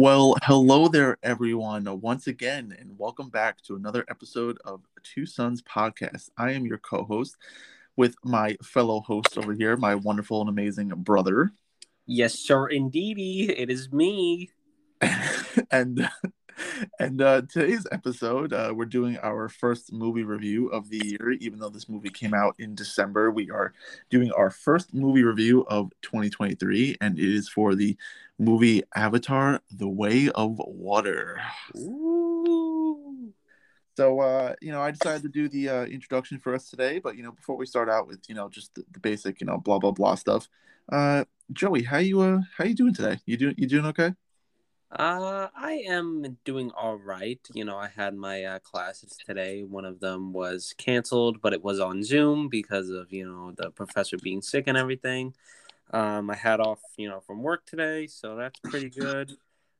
Well, hello there, everyone, uh, once again, and welcome back to another episode of Two Sons Podcast. I am your co host with my fellow host over here, my wonderful and amazing brother. Yes, sir, indeedy. It is me. and and uh, today's episode, uh, we're doing our first movie review of the year. Even though this movie came out in December, we are doing our first movie review of 2023, and it is for the movie Avatar: The Way of Water. Ooh. So, uh, you know, I decided to do the uh, introduction for us today. But you know, before we start out with you know just the, the basic you know blah blah blah stuff, uh, Joey, how you uh how you doing today? You doing you doing okay? Uh, I am doing all right. You know, I had my uh, classes today. One of them was canceled, but it was on Zoom because of you know the professor being sick and everything. Um, I had off you know from work today, so that's pretty good.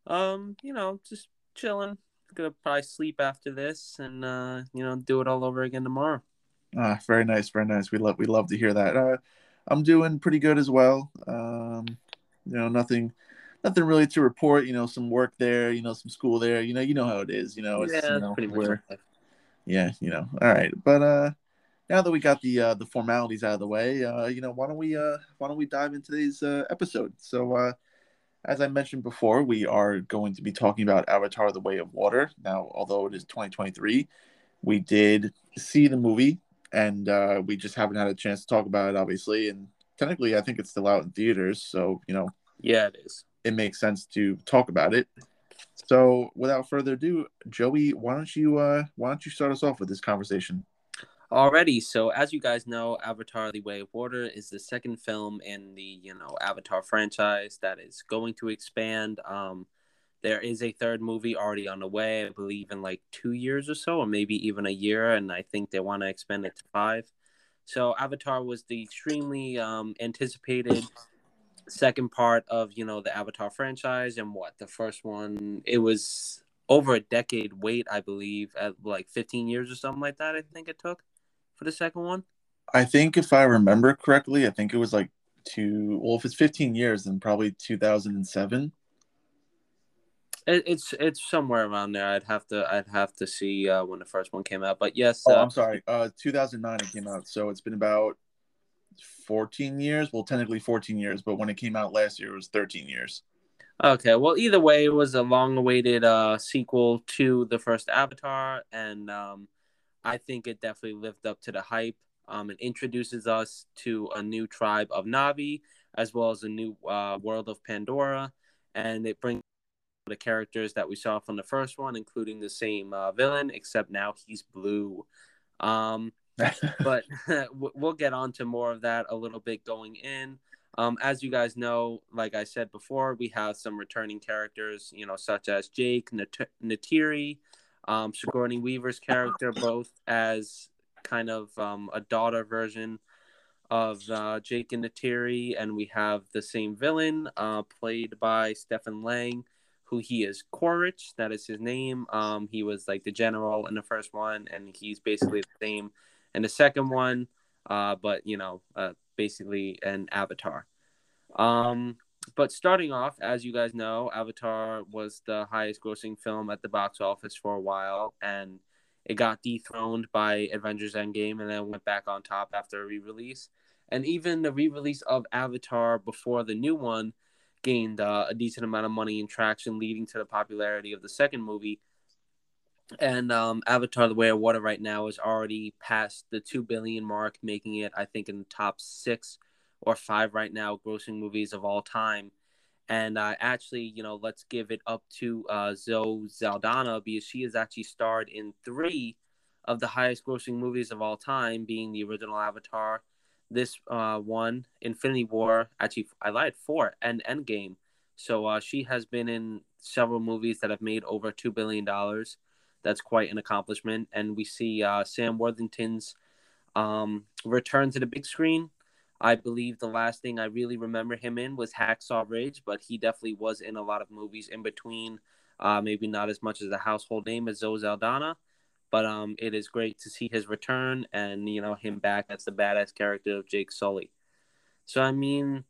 Um, you know, just chilling. Gonna probably sleep after this, and uh, you know, do it all over again tomorrow. Ah, very nice, very nice. We love we love to hear that. Uh, I'm doing pretty good as well. Um, you know, nothing nothing really to report. You know, some work there, you know, some school there. You know, you know how it is. You know, it's yeah, you know, pretty much. Yeah, you know. All right, but uh, now that we got the uh, the formalities out of the way, uh, you know, why don't we uh, why don't we dive into today's uh, episode? So, uh, as I mentioned before, we are going to be talking about Avatar: The Way of Water. Now, although it is 2023, we did see the movie, and uh, we just haven't had a chance to talk about it, obviously. And technically, I think it's still out in theaters, so you know. Yeah, it is it makes sense to talk about it. So, without further ado, Joey, why don't you uh, why don't you start us off with this conversation? Already, so as you guys know, Avatar: The Way of Water is the second film in the you know Avatar franchise that is going to expand. Um, there is a third movie already on the way, I believe, in like two years or so, or maybe even a year, and I think they want to expand it to five. So, Avatar was the extremely um, anticipated second part of you know the Avatar franchise, and what the first one it was over a decade wait, I believe, at like 15 years or something like that. I think it took for the second one. I think if I remember correctly, I think it was like two. Well, if it's 15 years, then probably 2007. it's it's somewhere around there. I'd have to I'd have to see uh, when the first one came out. But yes, oh, uh, I'm sorry. Uh, 2009 it came out, so it's been about 14 years. Well, technically 14 years, but when it came out last year, it was 13 years. Okay, well, either way, it was a long-awaited uh, sequel to the first Avatar, and um, I think it definitely lived up to the hype. Um, it introduces us to a new tribe of Na'vi, as well as a new uh, world of Pandora, and it brings the characters that we saw from the first one, including the same uh, villain, except now he's blue. Um, but we'll get on to more of that a little bit going in. Um, as you guys know, like I said before, we have some returning characters, you know, such as Jake Nat- Neytiri, um, Sigourney Weaver's character, both as kind of um, a daughter version of uh, Jake and Neytiri, and we have the same villain uh, played by Stephen Lang, who he is Quaritch, that is his name. Um, he was like the general in the first one, and he's basically the same and the second one, uh, but you know, uh, basically an Avatar. Um, but starting off, as you guys know, Avatar was the highest grossing film at the box office for a while, and it got dethroned by Avengers Endgame and then went back on top after a re release. And even the re release of Avatar before the new one gained uh, a decent amount of money and traction, leading to the popularity of the second movie and um, Avatar: The Way of Water right now is already past the two billion mark, making it I think in the top six or five right now grossing movies of all time. And uh, actually, you know, let's give it up to uh, Zoe Saldana because she has actually starred in three of the highest grossing movies of all time, being the original Avatar, this uh, one, Infinity War. Actually, I lied, four, and Endgame. So uh, she has been in several movies that have made over two billion dollars that's quite an accomplishment. And we see uh, Sam Worthington's um, return to the big screen. I believe the last thing I really remember him in was Hacksaw Ridge, but he definitely was in a lot of movies in between. Uh, maybe not as much as a household name as Zoe Saldana, but um, it is great to see his return and you know him back as the badass character of Jake Sully. So I mean,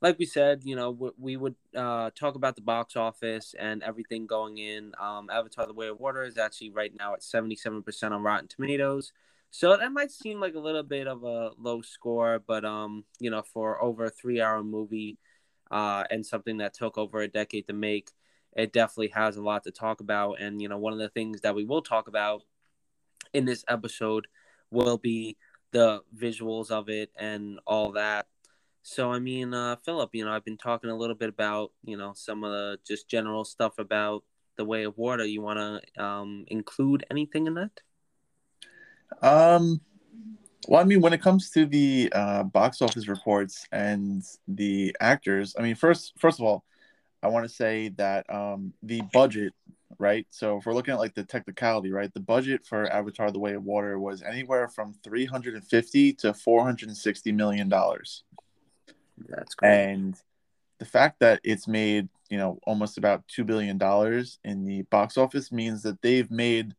like we said, you know, we would uh, talk about the box office and everything going in. Um, Avatar: The Way of Water is actually right now at seventy-seven percent on Rotten Tomatoes, so that might seem like a little bit of a low score, but um, you know, for over a three-hour movie, uh, and something that took over a decade to make, it definitely has a lot to talk about. And you know, one of the things that we will talk about in this episode will be the visuals of it and all that. So I mean, uh, Philip, you know, I've been talking a little bit about you know some of the just general stuff about the way of water. You want to um, include anything in that? Um, well, I mean, when it comes to the uh, box office reports and the actors, I mean, first, first of all, I want to say that um, the budget, right? So if we're looking at like the technicality, right, the budget for Avatar: The Way of Water was anywhere from 350 to 460 million dollars. That's great. And the fact that it's made, you know, almost about two billion dollars in the box office means that they've made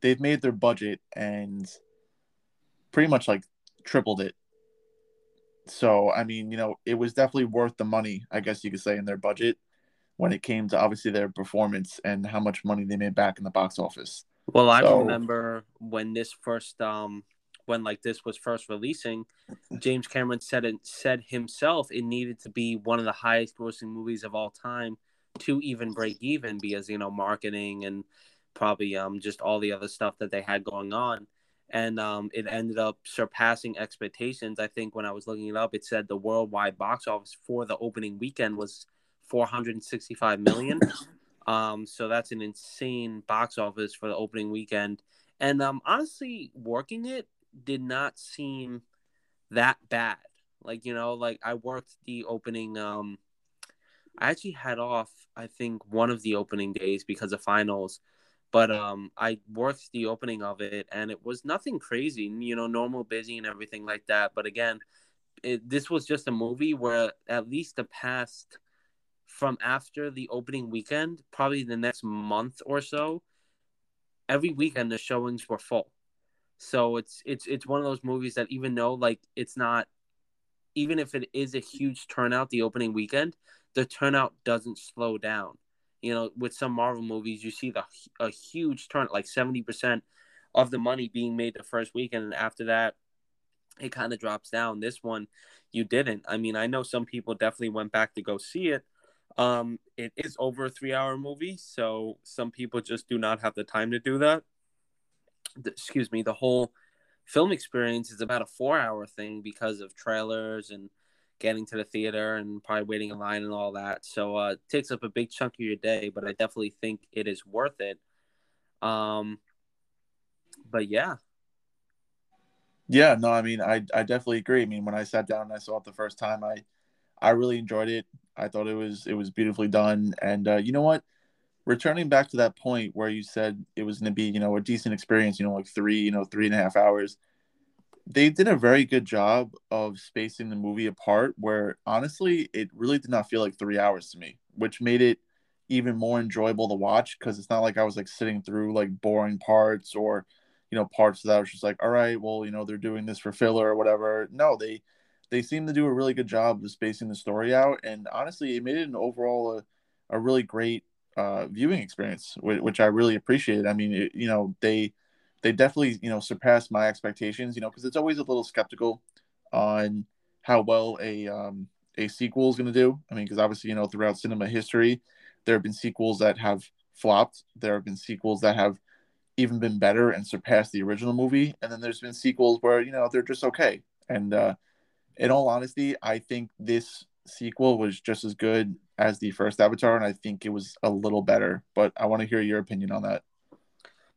they've made their budget and pretty much like tripled it. So I mean, you know, it was definitely worth the money, I guess you could say, in their budget when it came to obviously their performance and how much money they made back in the box office. Well, I so, remember when this first um when like this was first releasing, James Cameron said it said himself it needed to be one of the highest grossing movies of all time to even break even because you know marketing and probably um just all the other stuff that they had going on. And um it ended up surpassing expectations. I think when i was looking it up it said the worldwide box office for the opening weekend was 465 million. Um so that's an insane box office for the opening weekend. And um honestly working it did not seem that bad. Like, you know, like I worked the opening um I actually had off I think one of the opening days because of finals. But um I worked the opening of it and it was nothing crazy, you know, normal busy and everything like that. But again, it, this was just a movie where at least the past from after the opening weekend, probably the next month or so, every weekend the showings were full. So it's it's it's one of those movies that even though like it's not even if it is a huge turnout the opening weekend, the turnout doesn't slow down. You know, with some Marvel movies, you see the a huge turn like 70% of the money being made the first weekend and after that it kind of drops down. This one you didn't. I mean, I know some people definitely went back to go see it. Um, it is over a three hour movie, so some people just do not have the time to do that the, excuse me, the whole film experience is about a four hour thing because of trailers and getting to the theater and probably waiting in line and all that. So uh, it takes up a big chunk of your day, but I definitely think it is worth it. Um, but yeah. Yeah, no, I mean, I, I definitely agree. I mean, when I sat down and I saw it the first time, I, I really enjoyed it. I thought it was, it was beautifully done. And uh, you know what? Returning back to that point where you said it was going to be, you know, a decent experience, you know, like three, you know, three and a half hours. They did a very good job of spacing the movie apart where honestly, it really did not feel like three hours to me, which made it even more enjoyable to watch because it's not like I was like sitting through like boring parts or, you know, parts that I was just like, all right, well, you know, they're doing this for filler or whatever. No, they, they seem to do a really good job of spacing the story out. And honestly, it made it an overall a, a really great uh, viewing experience, which I really appreciated. I mean, it, you know, they they definitely you know surpassed my expectations. You know, because it's always a little skeptical on how well a um, a sequel is going to do. I mean, because obviously you know throughout cinema history, there have been sequels that have flopped. There have been sequels that have even been better and surpassed the original movie, and then there's been sequels where you know they're just okay. And uh, in all honesty, I think this sequel was just as good as the first Avatar, and I think it was a little better. But I want to hear your opinion on that.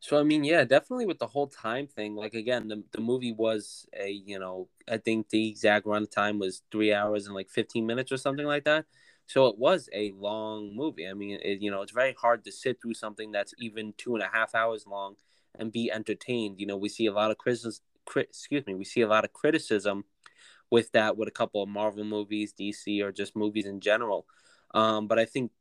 So I mean, yeah, definitely with the whole time thing. Like again, the the movie was a you know I think the exact run time was three hours and like fifteen minutes or something like that. So it was a long movie. I mean, it, you know, it's very hard to sit through something that's even two and a half hours long and be entertained. You know, we see a lot of criticism. Crit, excuse me, we see a lot of criticism with that with a couple of Marvel movies, DC, or just movies in general. Um, but I think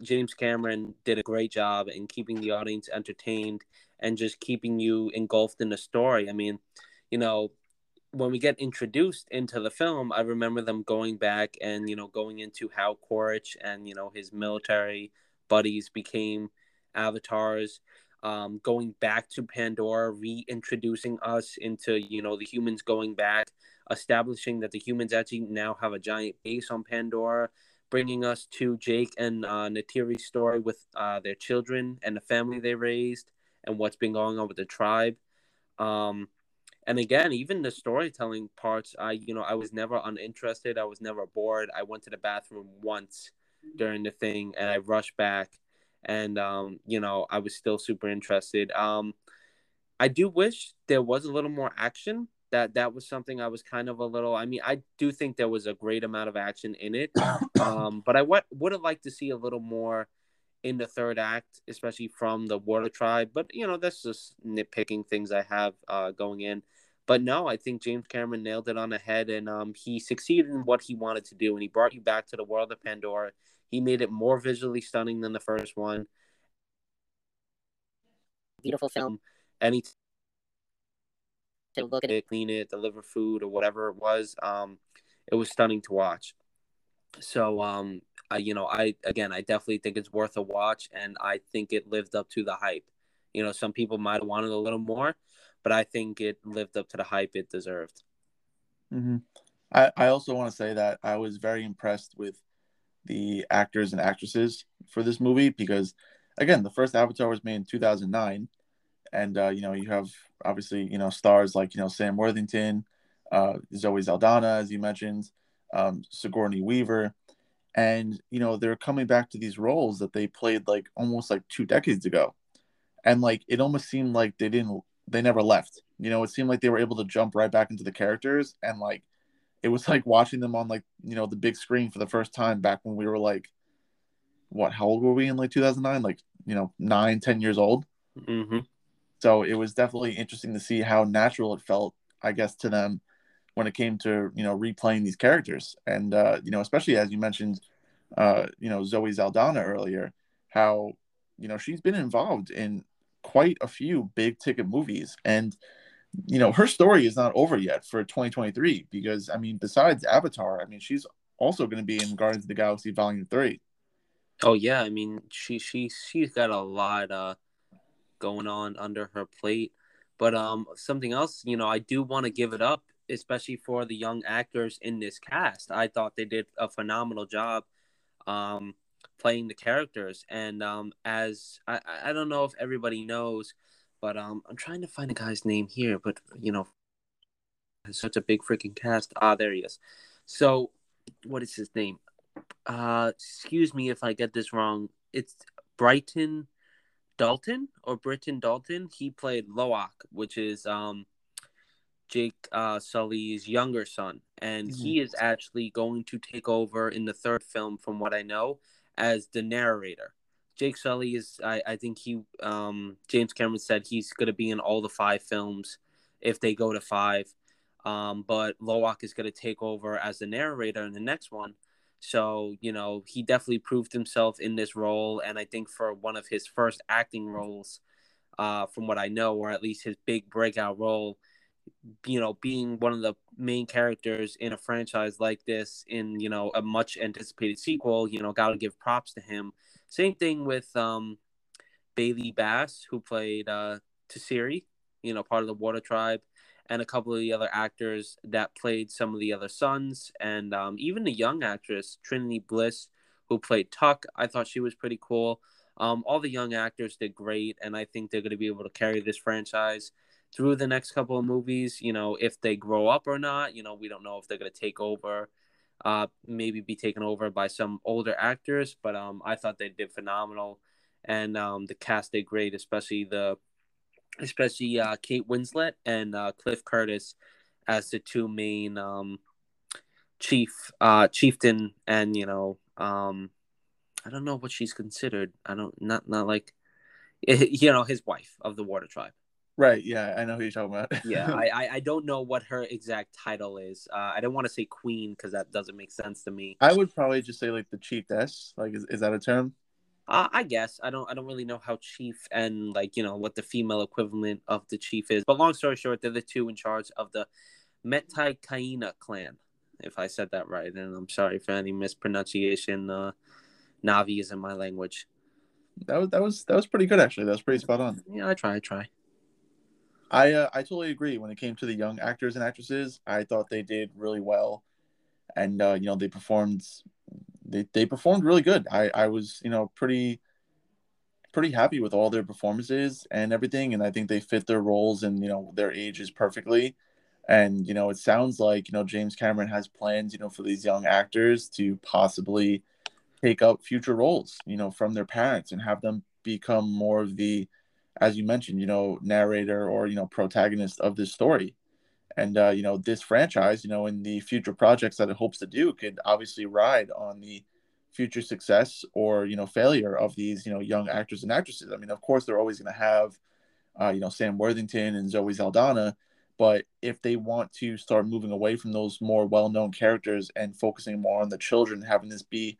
James Cameron did a great job in keeping the audience entertained and just keeping you engulfed in the story. I mean, you know, when we get introduced into the film, I remember them going back and you know going into how Quaritch and you know his military buddies became avatars, um, going back to Pandora, reintroducing us into you know the humans going back, establishing that the humans actually now have a giant base on Pandora, bringing us to Jake and uh, Neytiri's story with uh, their children and the family they raised and what's been going on with the tribe. Um, and again even the storytelling parts i you know i was never uninterested. I was never bored. I went to the bathroom once during the thing and i rushed back and um you know i was still super interested. Um i do wish there was a little more action that that was something i was kind of a little i mean i do think there was a great amount of action in it um but i w- would have liked to see a little more in the third act, especially from the Water Tribe. But you know, that's just nitpicking things I have uh, going in. But no, I think James Cameron nailed it on the head, and um, he succeeded in what he wanted to do, and he brought you back to the world of Pandora. He made it more visually stunning than the first one. Beautiful film. Any to look at it, clean it, deliver food, or whatever it was. Um, it was stunning to watch. So um, I, you know, I again, I definitely think it's worth a watch, and I think it lived up to the hype. You know, some people might have wanted a little more, but I think it lived up to the hype it deserved. Mm-hmm. I, I also want to say that I was very impressed with the actors and actresses for this movie because, again, the first Avatar was made in 2009, and uh, you know you have obviously you know stars like you know Sam Worthington, uh, Zoe Saldana, as you mentioned, um, Sigourney Weaver. And you know they're coming back to these roles that they played like almost like two decades ago. And like it almost seemed like they didn't they never left. You know it seemed like they were able to jump right back into the characters. And like it was like watching them on like you know the big screen for the first time back when we were like what how old were we in like 2009 like you know nine ten years old? Mm-hmm. So it was definitely interesting to see how natural it felt i guess to them when it came to you know replaying these characters. And uh, you know especially as you mentioned uh, you know Zoe Saldana earlier how you know she's been involved in quite a few big ticket movies. And you know her story is not over yet for 2023 because I mean besides Avatar I mean she's also going to be in Guardians of the Galaxy Volume 3 oh yeah. I mean she she she's got a lot uh going on under her plate but um something else you know I do want to give it up especially for the young actors in this cast. I thought they did a phenomenal job um, playing the characters. And um, as I, I don't know if everybody knows, but um, I'm trying to find a guy's name here, but you know, such a big freaking cast. Ah, there he is. So, what is his name? Uh, excuse me if I get this wrong. It's Brighton Dalton or Britain Dalton. He played Lo'ak, which is um Jake uh, Sully's younger son, and mm-hmm. he is actually going to take over in the third film, from what I know, as the narrator. Jake Sully is, I, I think he, um, James Cameron said he's going to be in all the five films if they go to five. Um, but Lo'ak is going to take over as the narrator in the next one. So, you know, he definitely proved himself in this role. And I think for one of his first acting roles, uh, from what I know, or at least his big breakout role, you know being one of the main characters in a franchise like this in you know a much anticipated sequel you know gotta give props to him same thing with um bailey bass who played uh Tsireya, you know part of the water tribe and a couple of the other actors that played some of the other sons and um, even the young actress trinity bliss who played Tuk i thought she was pretty cool um, all the young actors did great and i think they're going to be able to carry this franchise through the next couple of movies. You know, if they grow up or not. You know, we don't know if they're gonna take over, uh, maybe be taken over by some older actors. But um, I thought they did phenomenal, and um, the cast did great, especially the, especially uh, Kate Winslet and uh, Cliff Curtis as the two main um, chief uh, chieftain, and you know um, I don't know what she's considered. I don't not not like you know his wife of the water tribe Right. Yeah, I know who you're talking about. yeah, I, I don't know what her exact title is. Uh, I don't want to say queen because that doesn't make sense to me. I would probably just say like the chiefess. Like, is, is that a term? Uh, I guess I don't. I don't really know how chief and like you know what the female equivalent of the chief is. But long story short, they're the two in charge of the Metkayina clan, if I said that right. And I'm sorry for any mispronunciation. Uh, Na'vi is in my language. That was that was that was pretty good actually. That was pretty spot on. Yeah, I try, I try. I uh, I totally agree. When it came to the young actors and actresses, I thought they did really well, and uh, you know they performed they, they performed really good. I I was you know pretty pretty happy with all their performances and everything, and I think they fit their roles and you know their ages perfectly. And you know it sounds like you know James Cameron has plans you know for these young actors to possibly take up future roles, you know, from their parents and have them become more of the, as you mentioned, you know, narrator or you know protagonist of this story. And uh, you know, this franchise, you know, in the future projects that it hopes to do, could obviously ride on the future success or you know failure of these you know young actors and actresses. I mean, of course, they're always going to have, uh, you know, Sam Worthington and Zoe Saldana, but if they want to start moving away from those more well-known characters and focusing more on the children, having this be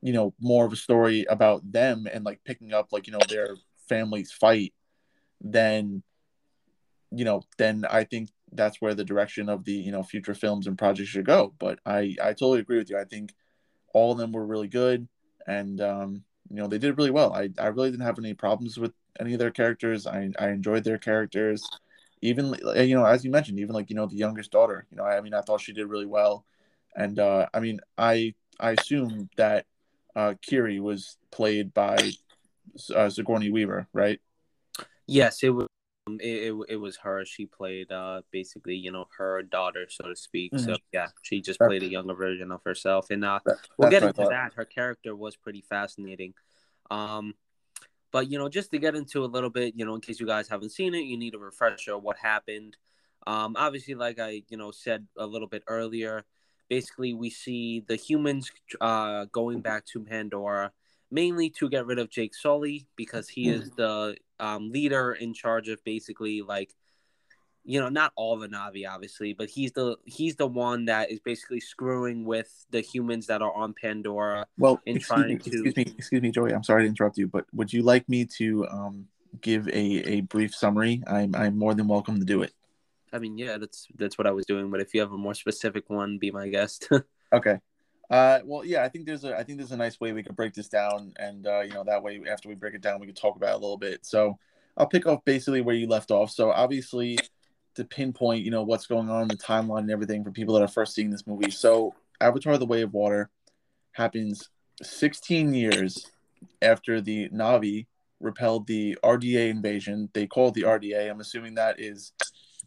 you know more of a story about them and like picking up like you know their family's fight then you know then i think that's where the direction of the you know future films and projects should go. But i i totally agree with you. I think all of them were really good and um you know they did really well. I i really didn't have any problems with any of their characters. I i enjoyed their characters. Even you know as you mentioned even like you know the youngest daughter you know i mean i thought she did really well. And uh i mean i i assume that uh, Kiri was played by uh, Sigourney Weaver, right? Yes, it was. Um, it, it, it was her. She played uh, basically, you know, her daughter, so to speak. Mm-hmm. So yeah, she just played a younger version of herself, and uh, that, we'll get into that. Her character was pretty fascinating. Um, but you know, just to get into a little bit, you know, in case you guys haven't seen it, you need a refresher what happened. Um, obviously, like I, you know, said a little bit earlier, basically we see the humans uh, going back to Pandora mainly to get rid of Jake Sully because he is the um, leader in charge of basically like you know not all the Na'vi obviously but he's the he's the one that is basically screwing with the humans that are on Pandora well in trying me, to excuse me excuse me Joey I'm sorry to interrupt you but would you like me to um, give a a brief summary I'm I'm more than welcome to do it I mean, yeah, that's that's what I was doing. But if you have a more specific one, be my guest. okay. Uh, well, yeah, I think there's a I think there's a nice way we could break this down, and uh, you know that way after we break it down, we could talk about it a little bit. So I'll pick off basically where you left off. So obviously, to pinpoint, you know, what's going on in the timeline and everything for people that are first seeing this movie. So Avatar: The Way of Water happens 16 years after the Na'vi repelled the RDA invasion. They call it the RDA. I'm assuming that is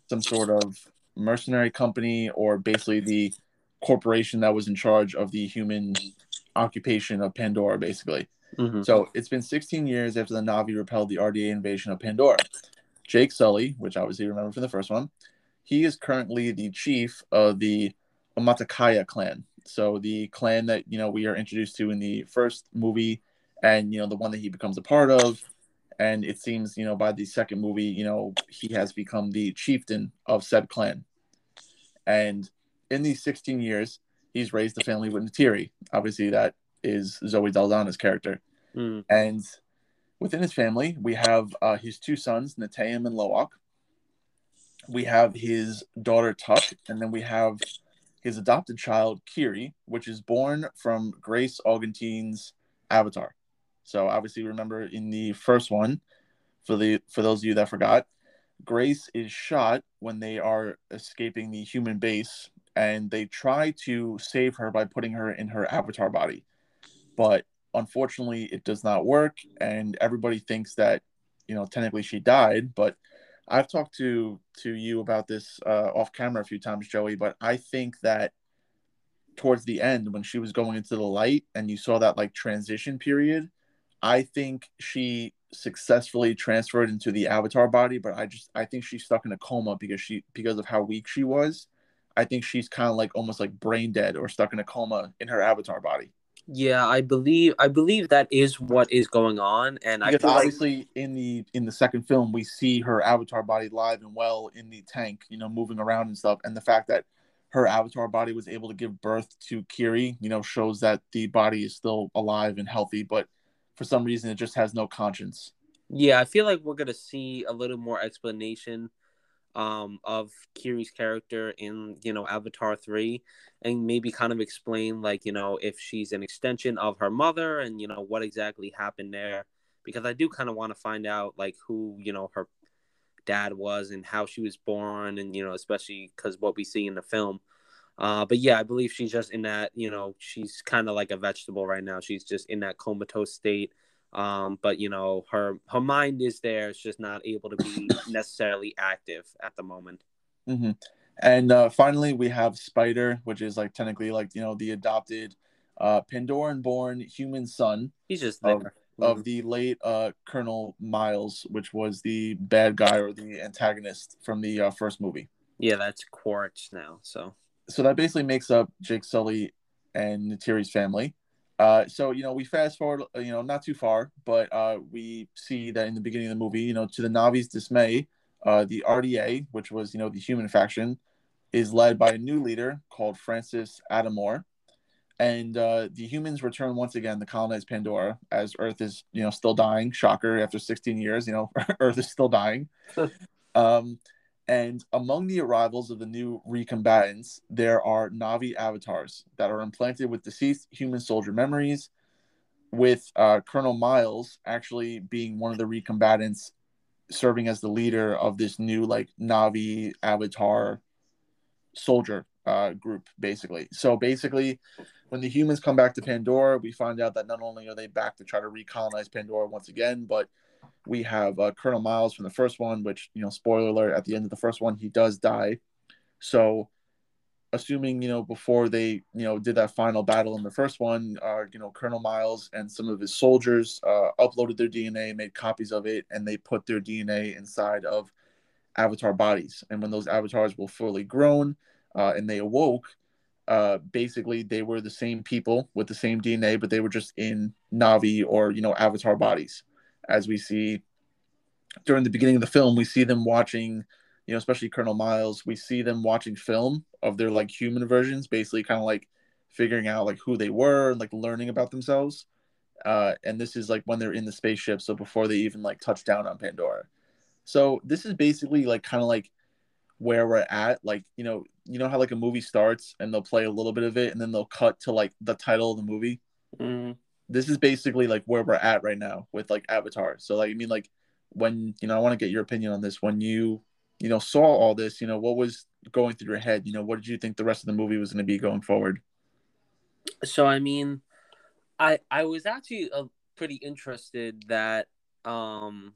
some sort of mercenary company or basically the corporation that was in charge of the human occupation of Pandora, basically. Mm-hmm. So it's been 16 years after the Na'vi repelled the RDA invasion of Pandora. Jake Sully, which obviously you remember from the first one, he is currently the chief of the Omaticaya clan. So the clan that you know we are introduced to in the first movie, and you know the one that he becomes a part of, and it seems you know by the second movie you know he has become the chieftain of said clan and in these 16 years he's raised the family with Neytiri obviously that is zoe saldana's character. Mm. and within his family we have uh, his two sons Neteyam and Lo'ak. We have his daughter Tuk and then we have his adopted child kiri which is born from grace Augustine's avatar. So obviously, remember in the first one, for the for those of you that forgot, Grace is shot when they are escaping the human base, and they try to save her by putting her in her avatar body, but unfortunately, it does not work, and everybody thinks that you know technically she died, but I've talked to to you about this uh, off camera a few times, Joey, but I think that towards the end when she was going into the light and you saw that like transition period I think she successfully transferred into the avatar body, but I just I think she's stuck in a coma because she because of how weak she was. I think she's kind of like almost like brain dead or stuck in a coma in her avatar body. Yeah, I believe I believe that is what is going on, and because I obviously like... in the in the second film we see her avatar body live and well in the tank, you know, moving around and stuff, and the fact that her avatar body was able to give birth to Kiri, you know, shows that the body is still alive and healthy, but for some reason it just has no conscience. Yeah, I feel like we're gonna see a little more explanation um, of Kiri's character in you know Avatar three, and maybe kind of explain like you know if she's an extension of her mother and you know what exactly happened there, because I do kind of want to find out like who you know her dad was and how she was born, and you know especially because what we see in the film. Uh, but yeah, I believe she's just in that you know she's kind of like a vegetable right now. She's just in that comatose state um, but you know her her mind is there it's just not able to be necessarily active at the moment mm-hmm. and uh, finally we have spider which is like technically like you know the adopted uh pandoran born human son he's just there. Of, mm-hmm. of the late uh colonel miles which was the bad guy or the antagonist from the uh, first movie yeah that's Quaritch now so so that basically makes up jake sully and Neytiri's family uh, so you know, we fast forward, you know, not too far, but uh, we see that in the beginning of the movie, you know, to the Na'vi's dismay, uh, the RDA, which was you know the human faction, is led by a new leader called Frances Ardmore, and uh, the humans return once again to colonize Pandora as Earth is you know still dying. Shocker! After 16 years, you know, Earth is still dying. um, and among the arrivals of the new recombinants, there are Na'vi avatars that are implanted with deceased human soldier memories, with uh, Colonel Miles actually being one of the recombinants serving as the leader of this new like Na'vi avatar soldier uh, group, basically. So basically, when the humans come back to Pandora, we find out that not only are they back to try to recolonize Pandora once again, but we have uh, Colonel Miles from the first one, which you know, spoiler alert, at the end of the first one, he does die. So, assuming you know before they you know did that final battle in the first one, uh, you know, Colonel Miles and some of his soldiers uh, uploaded their DNA, made copies of it, and they put their DNA inside of avatar bodies. And when those avatars were fully grown uh, and they awoke, uh, basically they were the same people with the same DNA, but they were just in Na'vi or you know avatar bodies as we see during the beginning of the film, we see them watching, you know, especially Colonel Miles, we see them watching film of their like human versions, basically kind of like figuring out like who they were and like learning about themselves. Uh, and this is like when they're in the spaceship, so before they even like touch down on Pandora. So this is basically like kind of like where we're at. Like, you know, you know how like a movie starts and they'll play a little bit of it and then they'll cut to like the title of the movie. Mm this is basically like where we're at right now with like Avatar. So like I mean like when you know I want to get your opinion on this when you you know saw all this, you know, what was going through your head? You know, what did you think the rest of the movie was going to be going forward? So I mean, I I was actually uh, pretty interested that um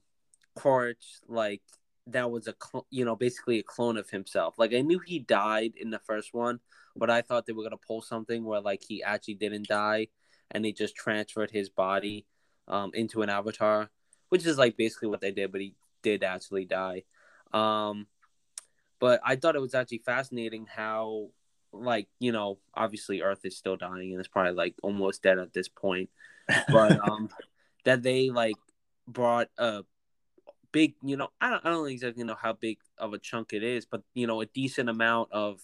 Quaritch like that was a cl- you know basically a clone of himself. Like I knew he died in the first one, but I thought they were gonna pull something where like he actually didn't die and they just transferred his body um, into an avatar, which is like basically what they did, but he did actually die. Um, but I thought it was actually fascinating how, like, you know, obviously Earth is still dying and it's probably like almost dead at this point, but um, that they like brought a big, you know, I don't, I don't exactly know how big of a chunk it is, but you know, a decent amount of,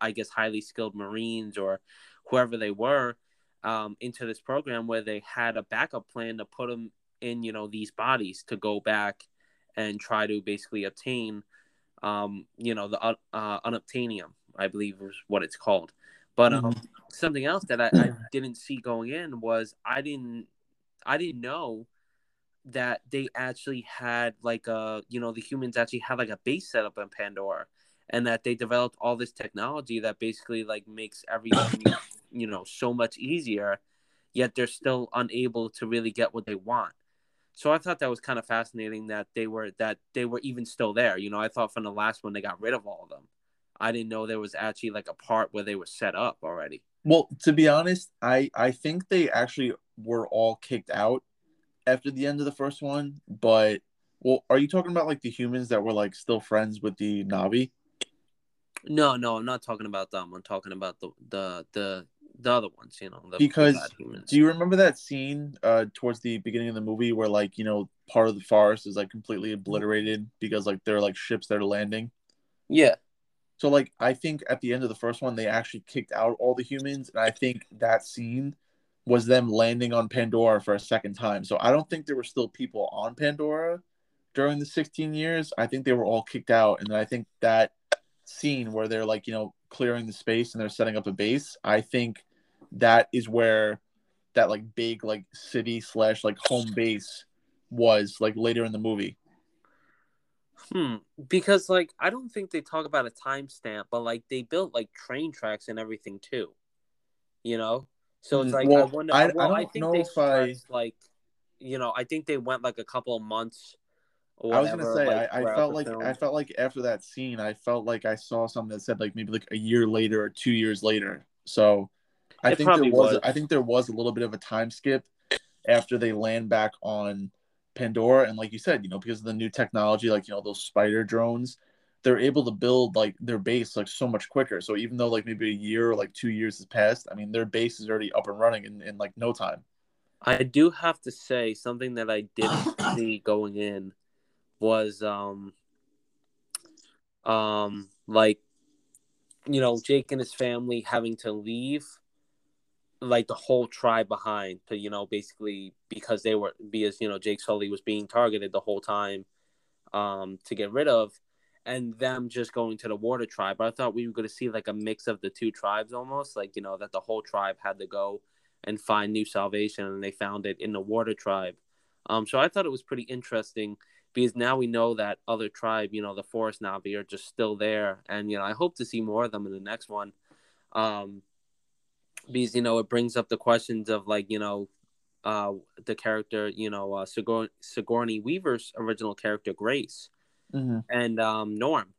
I guess, highly skilled Marines or whoever they were um, into this program where they had a backup plan to put them in, you know, these bodies to go back and try to basically obtain, um, you know, the uh, uh unobtainium, I believe is what it's called. But um, mm-hmm. something else that I, I didn't see going in was I didn't, I didn't know that they actually had like a, you know, the humans actually had like a base set up in Pandora and that they developed all this technology that basically like makes everything you know so much easier yet they're still unable to really get what they want. So i thought that was kind of fascinating that they were that they were even still there. You know i thought from the last one they got rid of all of them. I didn't know there was actually like a part where they were set up already. Well to be honest i i think they actually were all kicked out after the end of the first one but well are you talking about like the humans that were like still friends with the Na'vi? No, no, I'm not talking about them. I'm talking about the the the the other ones, you know. because do you remember that scene uh towards the beginning of the movie where like you know part of the forest is like completely obliterated because like there are like ships that are landing? Yeah. So like I think at the end of the first one they actually kicked out all the humans, and I think that scene was them landing on Pandora for a second time. So I don't think there were still people on Pandora. during the 16 years, I think they were all kicked out. And then I think that scene where they're like, you know, clearing the space and they're setting up a base, I think that is where that like big like city slash like home base was like later in the movie. Hmm. Because like I don't think they talk about a timestamp, but like they built like train tracks and everything too. You know? So it's like well, I wonder I, well, I I, don't think know they if I. like you know, I think they went like a couple of months or I was gonna say like, I, I felt like film. I felt like after that scene I felt like I saw something that said like maybe like a year later or two years later. So I It think there was, was. I think there was a little bit of a time skip after they land back on Pandora and like you said, you know, because of the new technology, like you know those spider drones, they're able to build like their base like so much quicker. So even though like maybe a year or like two years has passed, I mean their base is already up and running in, in like no time. I do have to say something that I didn't see going in was um um like you know Jake and his family having to leave like the whole tribe behind to you know basically because they were because you know Jake Sully was being targeted the whole time um to get rid of and them just going to the water tribe. I thought we were going to see like a mix of the two tribes almost like you know that the whole tribe had to go and find new salvation and they found it in the water tribe. Um so I thought it was pretty interesting because now we know that other tribe, you know, the Forest Na'vi are just still there and you know I hope to see more of them in the next one. Um because you know it brings up the questions of like you know uh the character you know uh Sigour- Sigourney Weaver's original character Grace Mm-hmm. and um Norm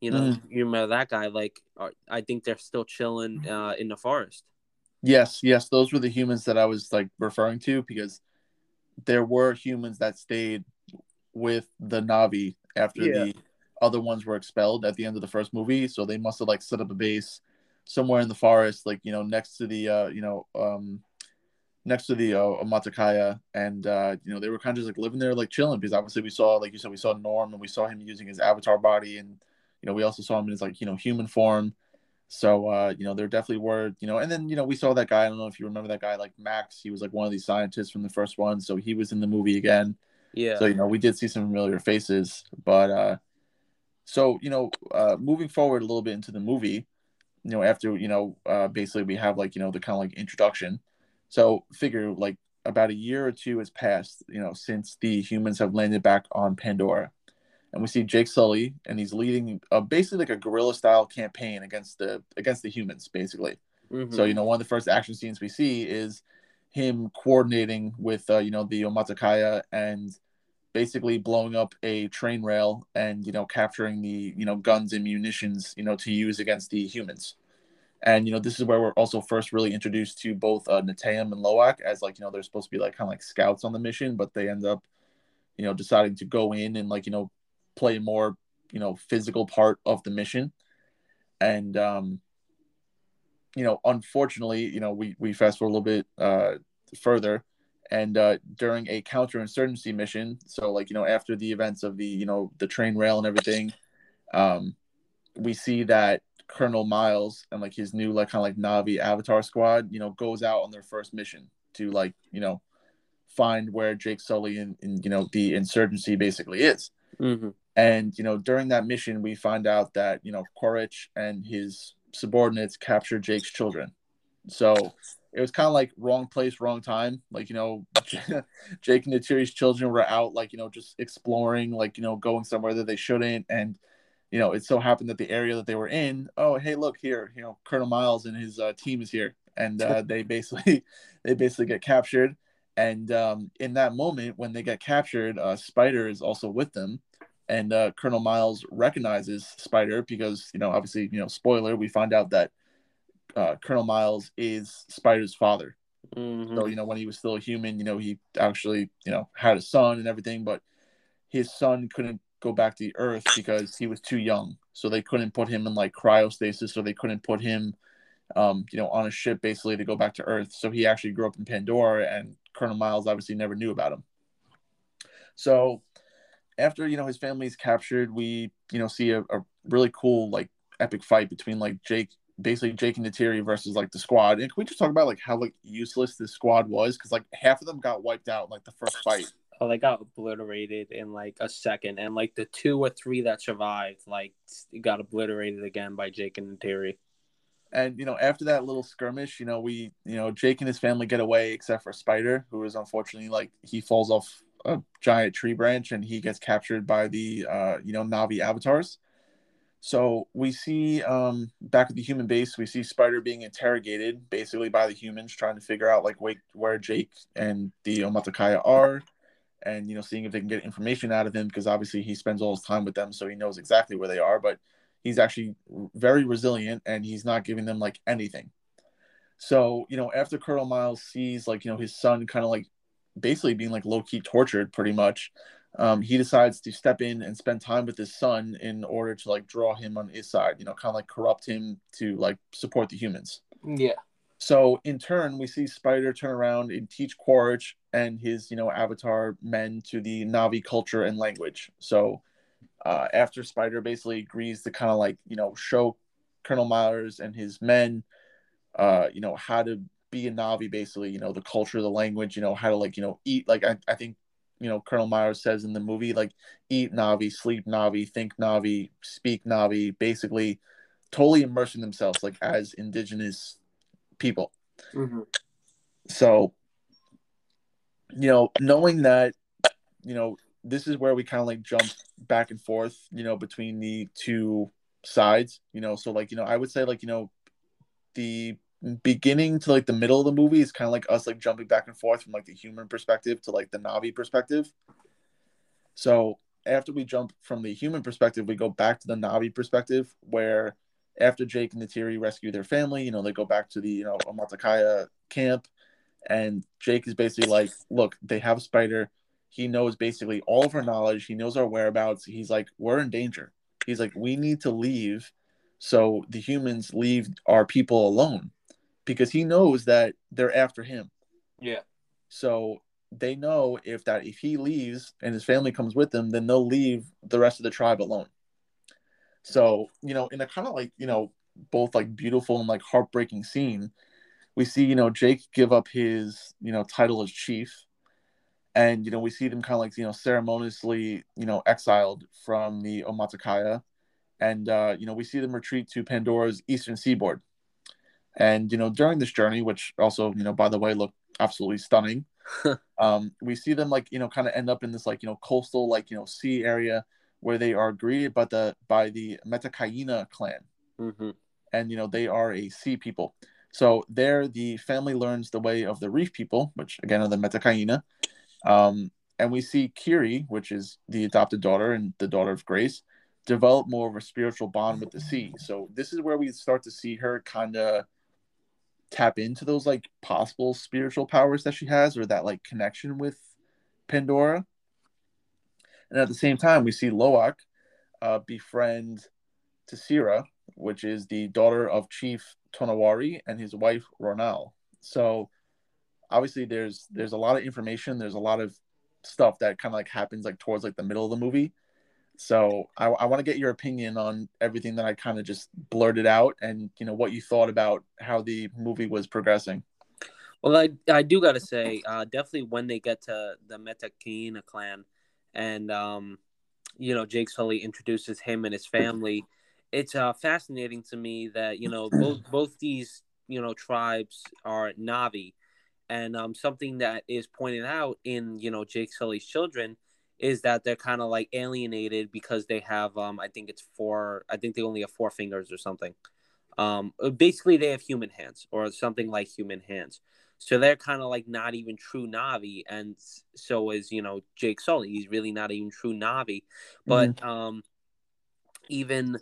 you know you remember that guy like uh, I think they're still chilling uh in the forest Yes, yes, those were the humans that I was like referring to because there were humans that stayed with the Na'vi after Yeah. the other ones were expelled at the end of the first movie. So they must have like set up a base somewhere in the forest, like you know, next to the uh, you know, um, next to the uh, Matakaya, and uh, you know, they were kind of just like living there, like chilling. Because obviously, we saw, like you said, we saw Norm, and we saw him using his avatar body, and you know, we also saw him in his like you know human form. So uh, you know, there definitely were, you know, and then you know, we saw that guy. I don't know if you remember that guy, like Max. He was like one of these scientists from the first one, so he was in the movie again. yeah So you know, we did see some familiar faces, but uh, so you know, uh, moving forward a little bit into the movie, you know, after you know, uh, basically we have like you know the kind of like introduction. So figure like about a year or two has passed, you know, since the humans have landed back on Pandora, and we see Jake Sully, and he's leading uh, basically like a guerrilla style campaign against the against the humans, basically. Mhm. So you know, one of the first action scenes we see is him coordinating with uh, you know the Omaticaya and basically blowing up a train rail and you know capturing the you know guns and munitions you know to use against the humans. And you know this is where we're also first really introduced to both uh, Neteyam and Lo'ak as like you know they're supposed to be like kind of like scouts on the mission, but they end up you know deciding to go in and like you know play more you know physical part of the mission. And um, you know, unfortunately, you know, we we fast forward a little bit uh, further, and uh, during a counterinsurgency mission, so like you know, after the events of the you know the train rail and everything, um, we see that Colonel Miles and like his new like kind of like Na'vi Avatar squad, you know, goes out on their first mission to like you know find where Jake Sully and, and you know the insurgency basically is. Mhm. And you know, during that mission, we find out that you know Quaritch and his subordinates capture Jake's children. So it was kind of like wrong place, wrong time. Like you know, Jake and Neytiri's children were out, like you know, just exploring, like you know, going somewhere that they shouldn't, and you know, it so happened that the area that they were in, oh hey, look here, you know, Colonel Miles and his uh, team is here, and uh, they basically they basically get captured. And um, in that moment, when they get captured, uh, Spider is also with them and uh, Colonel Miles recognizes Spider because you know obviously you know spoiler we find out that uh, Colonel Miles is Spider's father. Mhm. So you know when he was still a human, you know he actually you know had a son and everything, but his son couldn't go back to the Earth because he was too young. So they couldn't put him in like cryostasis, so they couldn't put him um, you know on a ship basically to go back to Earth. So he actually grew up in Pandora, and Colonel Miles obviously never knew about him. So after you know his family's captured, we you know see a, a really cool like epic fight between like Jake, basically Jake and Neytiri versus like the squad. And can we just talk about like how like useless this squad was? Because like half of them got wiped out in like the first fight. Oh, they got obliterated in like a second, and like the two or three that survived, like got obliterated again by Jake and Neytiri. And you know, after that little skirmish, you know, we, you know, Jake and his family get away, except for Spider, who is unfortunately like he falls off a giant tree branch and he gets captured by the, uh, you know, Na'vi avatars. So we see um, back at the human base, we see Spider being interrogated basically by the humans, trying to figure out like wait, where Jake and the Omaticaya are, and you know seeing if they can get information out of him because obviously he spends all his time with them, so he knows exactly where they are. But he's actually very resilient and he's not giving them like anything. So you know after Colonel Miles sees like you know his son kind of like basically being like low key tortured pretty much um, he decides to step in and spend time with his son in order to like draw him on his side, you know, kind of like corrupt him to like support the humans. Yeah. So in turn, we see Spider turn around and teach Quaritch and his, you know, avatar men to the Na'vi culture and language. So uh, after Spider basically agrees to kind of like, you know, show Colonel Miles and his men, uh, you know, how to be a Na'vi, basically, you know, the culture, the language, you know, how to like, you know, eat. Like I, I think you know Colonel Miles says in the movie, like eat Na'vi, sleep Na'vi, think Na'vi, speak Na'vi, basically totally immersing themselves like as indigenous people. Mm-hmm. So, you know, knowing that, you know, this is where we kind of like jump back and forth, you know, between the two sides, you know, so like, you know, I would say like, you know, the beginning to like the middle of the movie is kind of like us like jumping back and forth from like the human perspective to like the Na'vi perspective. So after we jump from the human perspective, we go back to the Na'vi perspective where after Jake and the Neytiri rescue their family, you know, they go back to the, you know, Omaticaya camp and Jake is basically like, look, they have a spider. He knows basically all of our knowledge. He knows our whereabouts. He's like, we're in danger. He's like, we need to leave so the humans leave our people alone because he knows that they're after him. Yeah. So they know if that if he leaves and his family comes with him, then they'll leave the rest of the tribe alone. So, you know, in a kind of like, you know, both like beautiful and like heartbreaking scene, we see, you know, Jake give up his, you know, title as chief. And, you know, we see them kind of like, you know, ceremoniously, you know, exiled from the Omaticaya. And, uh, you know, we see them retreat to Pandora's eastern seaboard. And you know, during this journey, which also you know, by the way, look absolutely stunning. um, we see them like you know, kind of end up in this like you know, coastal like you know, sea area where they are greeted by the by the Metkayina clan, mm-hmm. and you know, they are a sea people. So there, the family learns the way of the reef people, which again are the Metkayina. Um, and we see Kiri, which is the adopted daughter and the daughter of Grace, develop more of a spiritual bond with the sea. So this is where we start to see her kind of tap into those like possible spiritual powers that she has or that like connection with Pandora. And at the same time, we see Lo'ak uh, befriend Tsireya, which is the daughter of Chief Tonowari and his wife Ronal. So obviously there's there's a lot of information, there's a lot of stuff that kind of like happens like towards like the middle of the movie. So I, I want to get your opinion on everything that I kind of just blurted out, and you know what you thought about how the movie was progressing. Well, I I do gotta say, uh, definitely when they get to the Metkayina clan, and um, you know Jake Sully introduces him and his family, it's uh, fascinating to me that you know both both these you know tribes are Na'vi, and um, something that is pointed out in you know Jake Sully's children is that they're kind of like alienated because they have um I think it's four I think they only have four fingers or something. Um basically they have human hands or something like human hands. So they're kind of like not even true Na'vi and so is, you know, Jake Sully. He's really not even true Na'vi. But mm-hmm. um even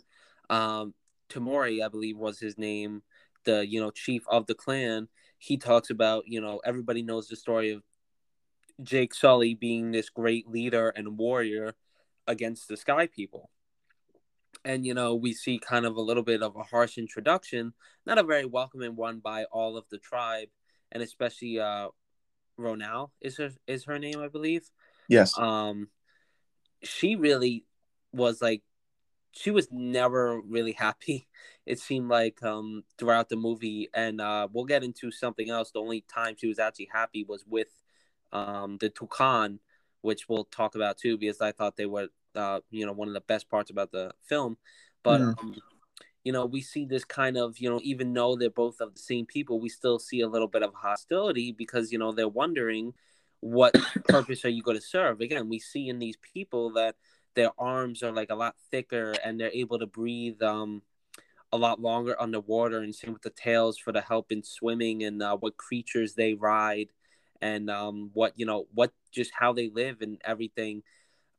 um Tamori, I believe was his name, the, you know, chief of the clan, he talks about, you know, everybody knows the story of Jake Sully being this great leader and warrior against the Sky People. And, you know, we see kind of a little bit of a harsh introduction, not a very welcoming one by all of the tribe, and especially uh, Ronal is her is her name, I believe. Yes. Um, she really was like, she was never really happy. It seemed like um throughout the movie, and uh, we'll get into something else. The only time she was actually happy was with um, the Tulkun which we'll talk about too, because I thought they were, uh, you know, one of the best parts about the film. But mm. um, you know, we see this kind of, you know, even though they're both of the same people, we still see a little bit of hostility because you know they're wondering what purpose are you going to serve. Again, we see in these people that their arms are like a lot thicker and they're able to breathe um a lot longer underwater and same with the tails for the help in swimming and uh, what creatures they ride and um, what you know what just how they live and everything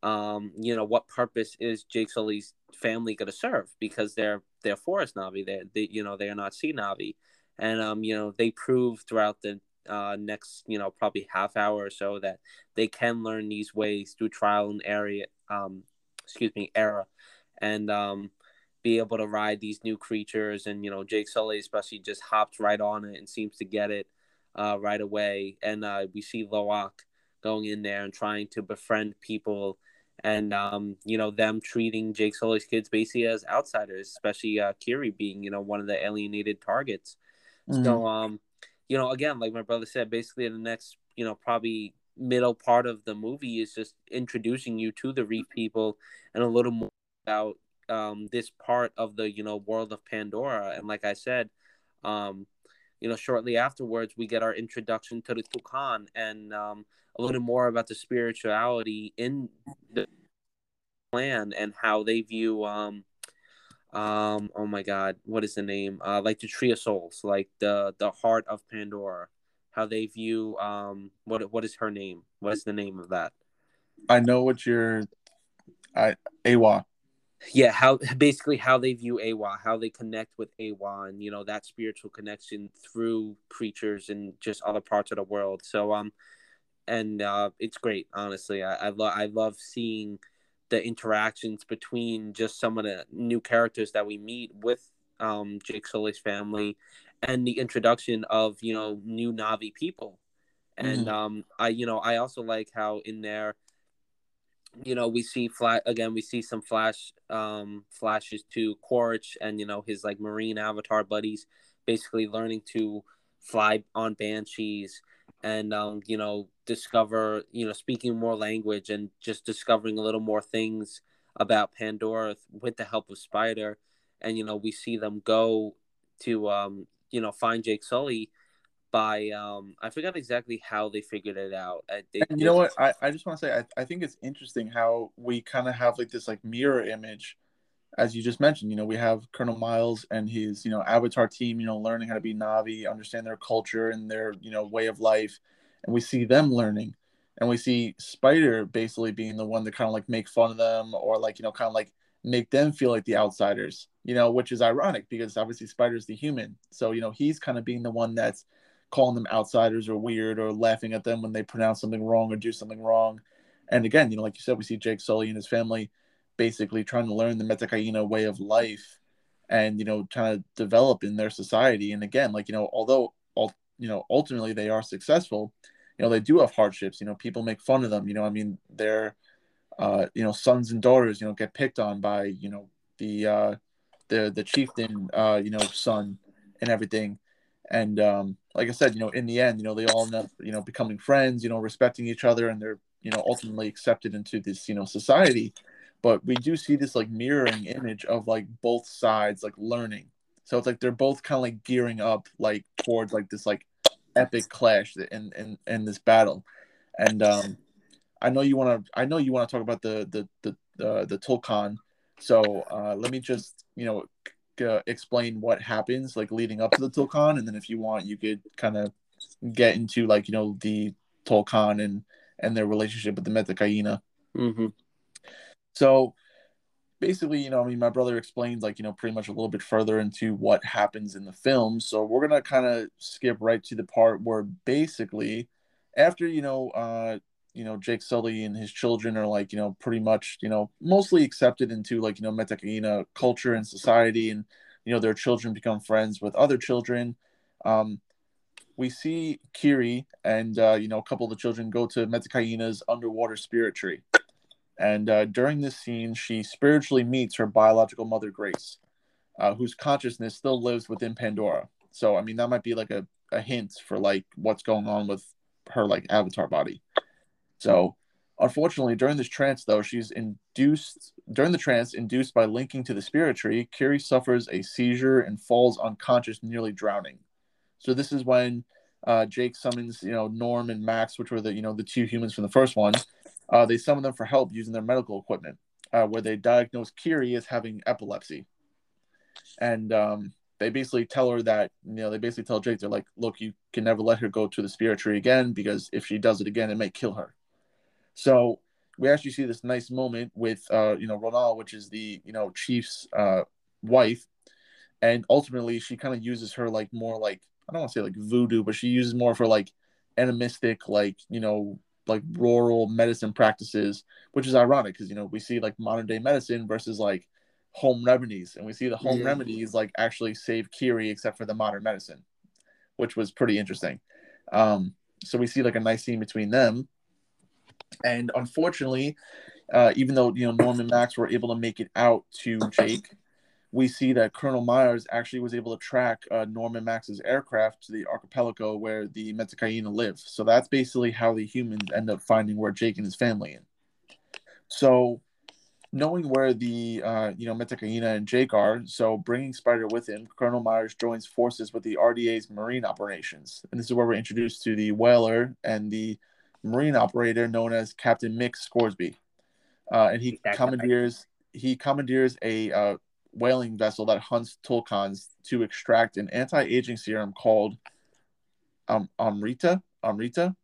um, you know what purpose is jake sully's family going to serve? Because they're they're forest Na'vi. They, they you know they are not sea Na'vi. And um, you know they prove throughout the uh, next you know probably half hour or so that they can learn these ways through trial and area um, excuse me error and um, be able to ride these new creatures. And you know, Jake Sully especially just hopped right on it and seems to get it uh, right away. And uh, we see Lo'ak going in there and trying to befriend people. And um, you know them treating Jake Sully's kids basically as outsiders, especially uh, Kiri being you know one of the alienated targets. Mm-hmm. So um, you know again, like my brother said, basically in the next you know probably middle part of the movie is just introducing you to the reef people and a little more about um, this part of the you know world of Pandora. And like I said, um, you know, shortly afterwards we get our introduction to the Tulkun and um, a little more about the spirituality in the plan and how they view um um oh my god what is the name? Uh like the tree of souls like the the heart of pandora how they view um what what is her name? What is the name of that? I know what you're i Eywa yeah how basically how they view Eywa how they connect with Eywa and you know that spiritual connection through creatures and just other parts of the world. So um and uh it's great honestly. I i, lo- I love seeing the interactions between just some of the new characters that we meet with um jake sully's family and the introduction of you know new Na'vi people. And mm-hmm. um i you know i also like how in there you know, we see flat again. We see some flash um, flashes to Quaritch and you know his like marine avatar buddies, basically learning to fly on banshees and um, you know discover you know speaking more language and just discovering a little more things about Pandora with the help of Spider, and you know we see them go to um, you know find Jake Sully by um I forgot exactly how they figured it out. They, you know what? I, I just want to say I, I think it's interesting how we kind of have like this like mirror image, as you just mentioned. You know, we have Colonel Miles and his you know Avatar team. You know, learning how to be Na'vi, understand their culture and their you know way of life, and we see them learning, and we see Spider basically being the one to kind of like make fun of them or like you know kind of like make them feel like the outsiders. You know, which is ironic because obviously Spider's the human, so you know he's kind of being the one that's calling them outsiders or weird or laughing at them when they pronounce something wrong or do something wrong. And again, you know, like you said, we see Jake Sully and his family basically trying to learn the Metkayina way of life and, you know, trying to develop in their society. And again, like, you know, although, all, you know, ultimately they are successful, you know, they do have hardships. You know, people make fun of them. You know, I mean, their, uh, you know, sons and daughters, you know, get picked on by, you know, the, uh, the, the chieftain, uh, you know, son and everything and um, like I said, you know, in the end, you know, they all end up, you know, becoming friends, you know, respecting each other, and they're, you know, ultimately accepted into this, you know, society. But we do see this like mirroring image of like both sides like learning. So it's like they're both kind of like gearing up like towards like this like epic clash in in in this battle. And um, I know you want to I know you want to talk about the the the uh, the Tulkun. So uh, let me just you know uh, explain what happens like leading up to the Tulkun, and then if you want, you could kind of get into like you know the Tulkun and and their relationship with the Metkayina. Mm-hmm. So basically, you know, I mean, my brother explains like you know pretty much a little bit further into what happens in the film. So we're gonna kind of skip right to the part where basically after you know uh you know Jake Sully and his children are like you know pretty much you know mostly accepted into like you know Metkayina culture and society, and you know their children become friends with other children. Um, we see Kiri and uh, you know a couple of the children go to Metkayina's underwater spirit tree, and uh, during this scene, she spiritually meets her biological mother Grace, uh, whose consciousness still lives within Pandora. So I mean that might be like a, a hint for like what's going on with her like avatar body. So Unfortunately, during this trance, though, she's induced during the trance, induced by linking to the spirit tree. Kiri suffers a seizure and falls unconscious, nearly drowning. So this is when uh, Jake summons, you know, Norm and Max, which were the you know the two humans from the first one. Uh, they summon them for help using their medical equipment, uh, where they diagnose Kiri as having epilepsy, and um, they basically tell her that you know they basically tell Jake they're like, look, you can never let her go to the spirit tree again because if she does it again, it may kill her. So we actually see this nice moment with uh, you know Ronal, which is the you know chief's uh, wife, and ultimately she kind of uses her like more like I don't want to say like voodoo, but she uses more for like animistic like you know like rural medicine practices, which is ironic because you know we see like modern day medicine versus like home remedies, and we see the home yeah. remedies like actually save Kiri except for the modern medicine, which was pretty interesting. Um, so we see like a nice scene between them and unfortunately, uh, even though you know Norm and Max were able to make it out to Jake, we see that Colonel Miles actually was able to track uh, Norm and Max's aircraft to the archipelago where the Metkayina live. So that's basically how the humans end up finding where Jake and his family in. So knowing where the uh, you know Metkayina and Jake are, so bringing Spider with him, Colonel Myers joins forces with the RDA's marine operations, and this is where we're introduced to the whaler and the marine operator known as Captain Mick Scoresby, uh, and he commandeers he commandeers a uh, whaling vessel that hunts tulkuns to extract an anti-aging serum called um, Amrita. Amrita.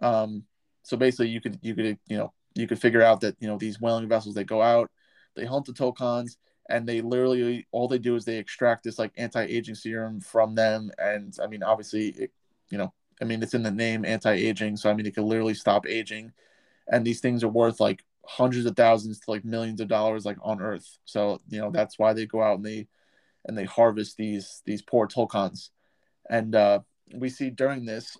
Um, so basically, you could you could you know you could figure out that you know these whaling vessels they go out, they hunt the tulkuns, and they literally all they do is they extract this like anti-aging serum from them, and I mean obviously it, you know I mean, it's in the name anti-aging, so I mean, it can literally stop aging, and these things are worth like hundreds of thousands to like millions of dollars, like on Earth. So you know that's why they go out and they and they harvest these these poor Tulkuns, and uh, we see during this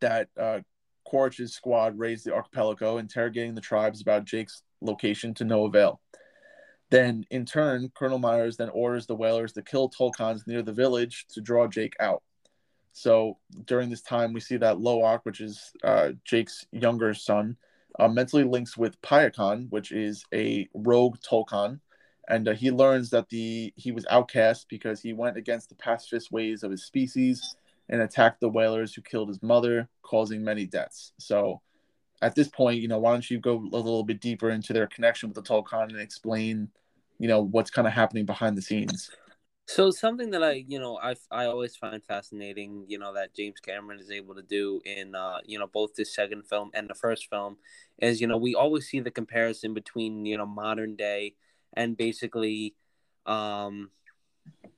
that uh, Quaritch's squad raised the archipelago, interrogating the tribes about Jake's location to no avail. Then, in turn, Colonel Miles then orders the whalers to kill Tulkuns near the village to draw Jake out. So during this time, we see that Lo'ak, which is uh, Jake's younger son, uh, mentally links with Payakan, which is a rogue Tulkun, and uh, he learns that the he was outcast because he went against the pacifist ways of his species and attacked the whalers who killed his mother, causing many deaths. So at this point, you know, why don't you go a little bit deeper into their connection with the Tulkun and explain, you know, what's kind of happening behind the scenes? So something that I, you know, I I always find fascinating, you know, that James Cameron is able to do in, uh, you know, both this second film and the first film, is you know we always see the comparison between you know modern day and basically, um,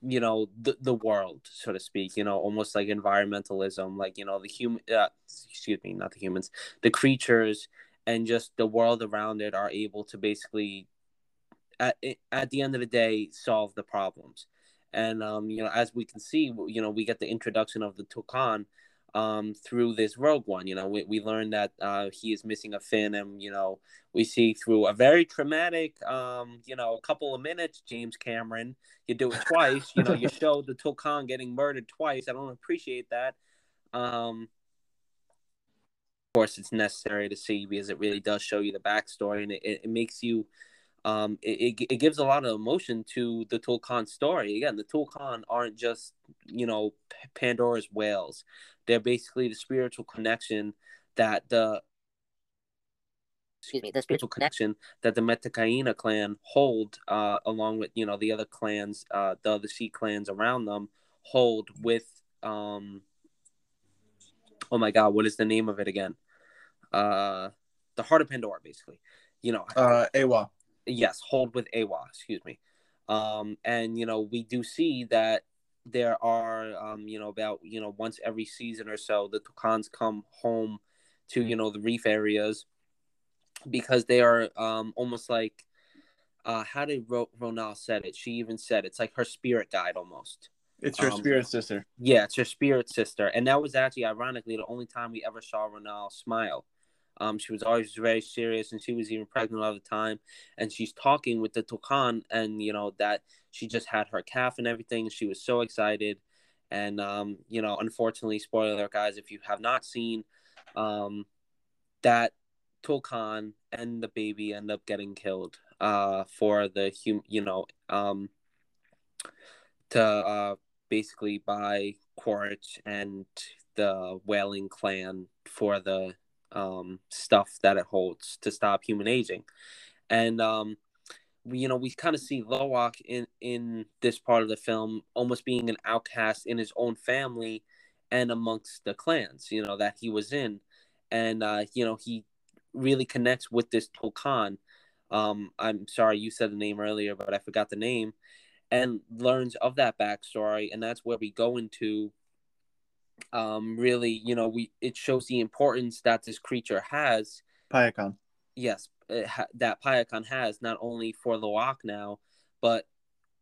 you know, the the world, so to speak, you know, almost like environmentalism, like you know the human, uh, excuse me, not the humans, the creatures, and just the world around it are able to basically, at at the end of the day, solve the problems and um, you know, as we can see, you know, we get the introduction of the Tulkun um, through this Rogue One. You know, we, we learn that uh, he is missing a fin, and you know, we see through a very traumatic, um, you know, a couple of minutes, James Cameron, you do it twice. you know, you show the Tulkun getting murdered twice. I don't appreciate that. Um, of course, it's necessary to see because it really does show you the backstory, and it, it makes you um, it, it, it gives a lot of emotion to the Tulkun story. Again, the Tulkun aren't just, you know, Pandora's whales. They're basically the spiritual connection that the excuse me, the spiritual connection that the Metkayina clan hold, uh, along with you know the other clans, uh, the other sea clans around them, hold with um. Oh my God, what is the name of it again? Uh, the Heart of Pandora, basically. You know, uh, Eywa yes, hold with Eywa, excuse me. Um, and you know, we do see that there are um, you know, about you know, once every season or so, the Tulkuns come home to you know the reef areas because they are um almost like uh how did Ro- Ronal said it? She even said it's like her spirit guide almost. It's her um, spirit sister. Yeah, it's her spirit sister, and that was actually ironically the only time we ever saw Ronal smile. Um, she was always very serious, and she was even pregnant all the time. And she's talking with the Tulkun, and you know that she just had her calf and everything. She was so excited, and um, you know, unfortunately, spoiler guys, if you have not seen um, that Tulkun and the baby end up getting killed uh, for the hum, you know, um, to uh, basically buy Quaritch and the Whaling clan for the um, stuff that it holds to stop human aging, and um, we, you know we kind of see Lo'ak in in this part of the film almost being an outcast in his own family and amongst the clans, you know that he was in, and uh, you know he really connects with this Tulkun. Um, I'm sorry you said the name earlier, but I forgot the name, and learns of that backstory, and that's where we go into um really you know we it shows the importance that this creature has. Payakan. yes ha- that Payakan has not only for Lo'ak now but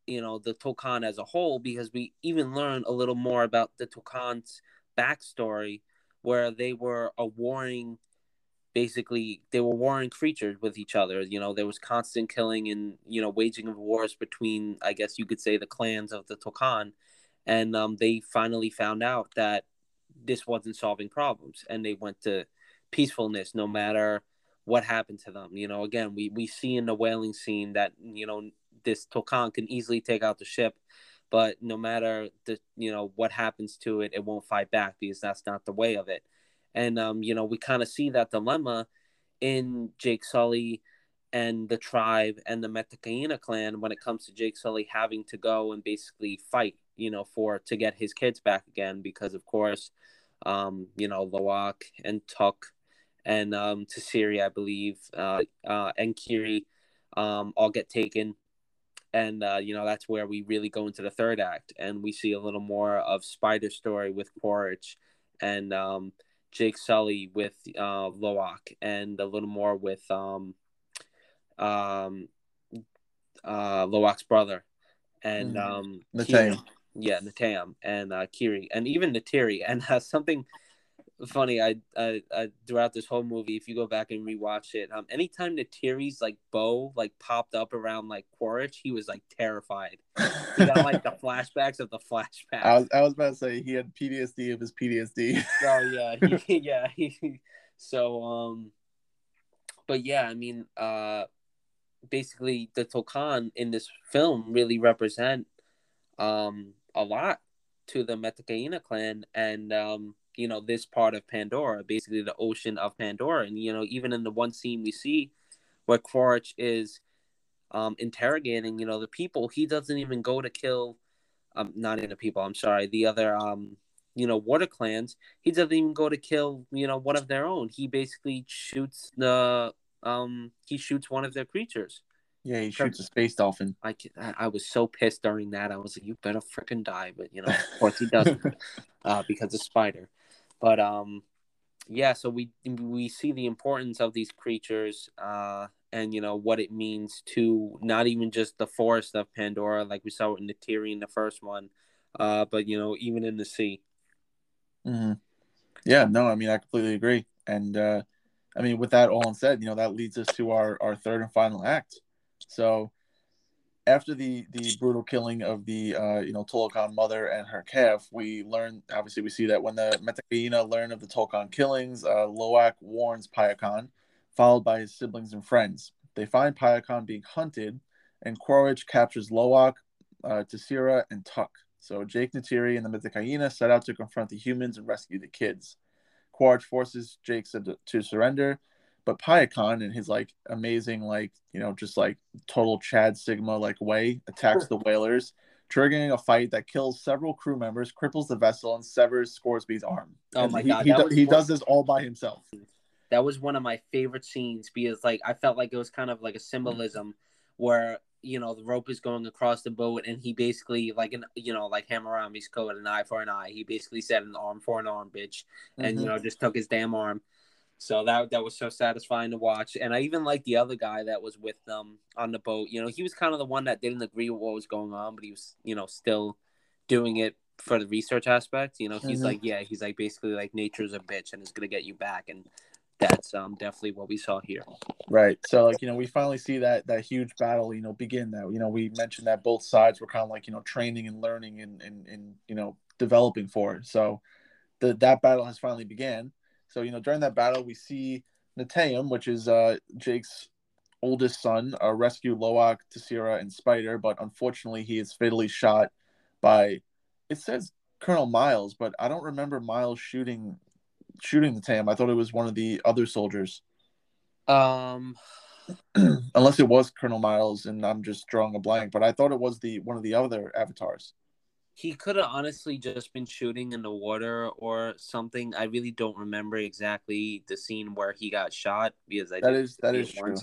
you know the Tulkun as a whole because we even learn a little more about the Tulkun's backstory where they were a warring basically they were warring creatures with each other. You know there was constant killing and you know waging of wars between i guess you could say the clans of the Tulkun and um, they finally found out that this wasn't solving problems and they went to peacefulness no matter what happened to them you know? Again we, we see in the whaling scene that you know this Tulkun can easily take out the ship but no matter the you know what happens to it it won't fight back because that's not the way of it. And um, you know we kind of see that dilemma in Jake Sully and the tribe and the Metkayina clan when it comes to Jake Sully having to go and basically fight you know, for to get his kids back again because of course, um, you know, Lo'ak and Tuk and um Tsireya, I believe, uh, uh and Kiri um all get taken. And uh, you know, that's where we really go into the third act and we see a little more of Spider story with Quaritch and um Jake Sully with uh Lo'ak and a little more with um um uh Lo'ak's brother and mm. um Neteyam yeah, Neteyam and uh, Kiri, and even Neytiri, And uh, something funny, I, I, I, throughout this whole movie, if you go back and rewatch it, um, anytime Neytiri's like bow like popped up around like Quaritch, he was like terrified. He got like the flashbacks of the flashbacks. I was, I was about to say he had PTSD of his PTSD. oh yeah, he, yeah. He, so um, but yeah, I mean, uh, basically the Tulkun in this film really represent um a lot to the Metkayina clan and um, you know this part of Pandora, basically the ocean of Pandora. And you know, even in the one scene we see where Quaritch is um, interrogating, you know, the people, he doesn't even go to kill, um, not even the people. I'm sorry, the other, um, you know, water clans. He doesn't even go to kill, you know, one of their own. He basically shoots the, um, he shoots one of their creatures. Yeah, he shoots a space dolphin. I, I was so pissed during that. I was like, "You better freaking die!" But you know, of course he doesn't, uh, because of Spider. But um, yeah. So we we see the importance of these creatures, uh, and you know what it means to not even just the forest of Pandora, like we saw in the in the first one, uh, but you know even in the sea. Mm-hmm. Yeah. No, I mean I completely agree, and uh, I mean with that all said, you know that leads us to our our third and final act so after the the brutal killing of the uh, you know Tolokan mother and her calf, we learn obviously we see that when the Metkayina learn of the Tolokan killings, uh, Lo'ak warns Payakan, followed by his siblings and friends. They find Payakan being hunted, and Quaritch captures Lo'ak, uh, Tsireya, and Tuk. So Jake Neytiri and the Metkayina set out to confront the humans and rescue the kids. Quaritch forces Jake to surrender, but Payakan in his like amazing, like, you know, just like total Chad Sigma like way attacks the whalers, triggering a fight that kills several crew members, cripples the vessel, and severs Scoresby's arm. Oh my he, god. He, do, he does this all by himself. That was one of my favorite scenes because like I felt like it was kind of like a symbolism where you know the rope is going across the boat and he basically like an you know like Hammurabi's code an eye for an eye he basically said an arm for an arm bitch and mm-hmm. you know just took his damn arm so that that was so satisfying to watch. And I even like the other guy that was with them on the boat. You know, he was kind of the one that didn't agree with what was going on, but he was, you know, still doing it for the research aspect. You know, he's mm-hmm. like, yeah, he's like basically like nature's a bitch and it's gonna get you back. And that's um definitely what we saw here. Right. So like, you know, we finally see that that huge battle, you know, begin that, you know, we mentioned that both sides were kind of like, you know, training and learning and and, and you know, developing for it. So the that battle has finally began so, you know, during that battle, we see Neteyam, which is uh, Jake's oldest son, uh, rescue Lo'ak, Tsireya, and Spider, but unfortunately he is fatally shot by. It says Colonel Miles, but I don't remember Miles shooting shooting Neteyam. I thought it was one of the other soldiers. Um, unless it was Colonel Miles, and I'm just drawing a blank. But I thought it was the one of the other avatars. He could have honestly just been shooting in the water or something. I really don't remember exactly the scene where he got shot because I that is that is true.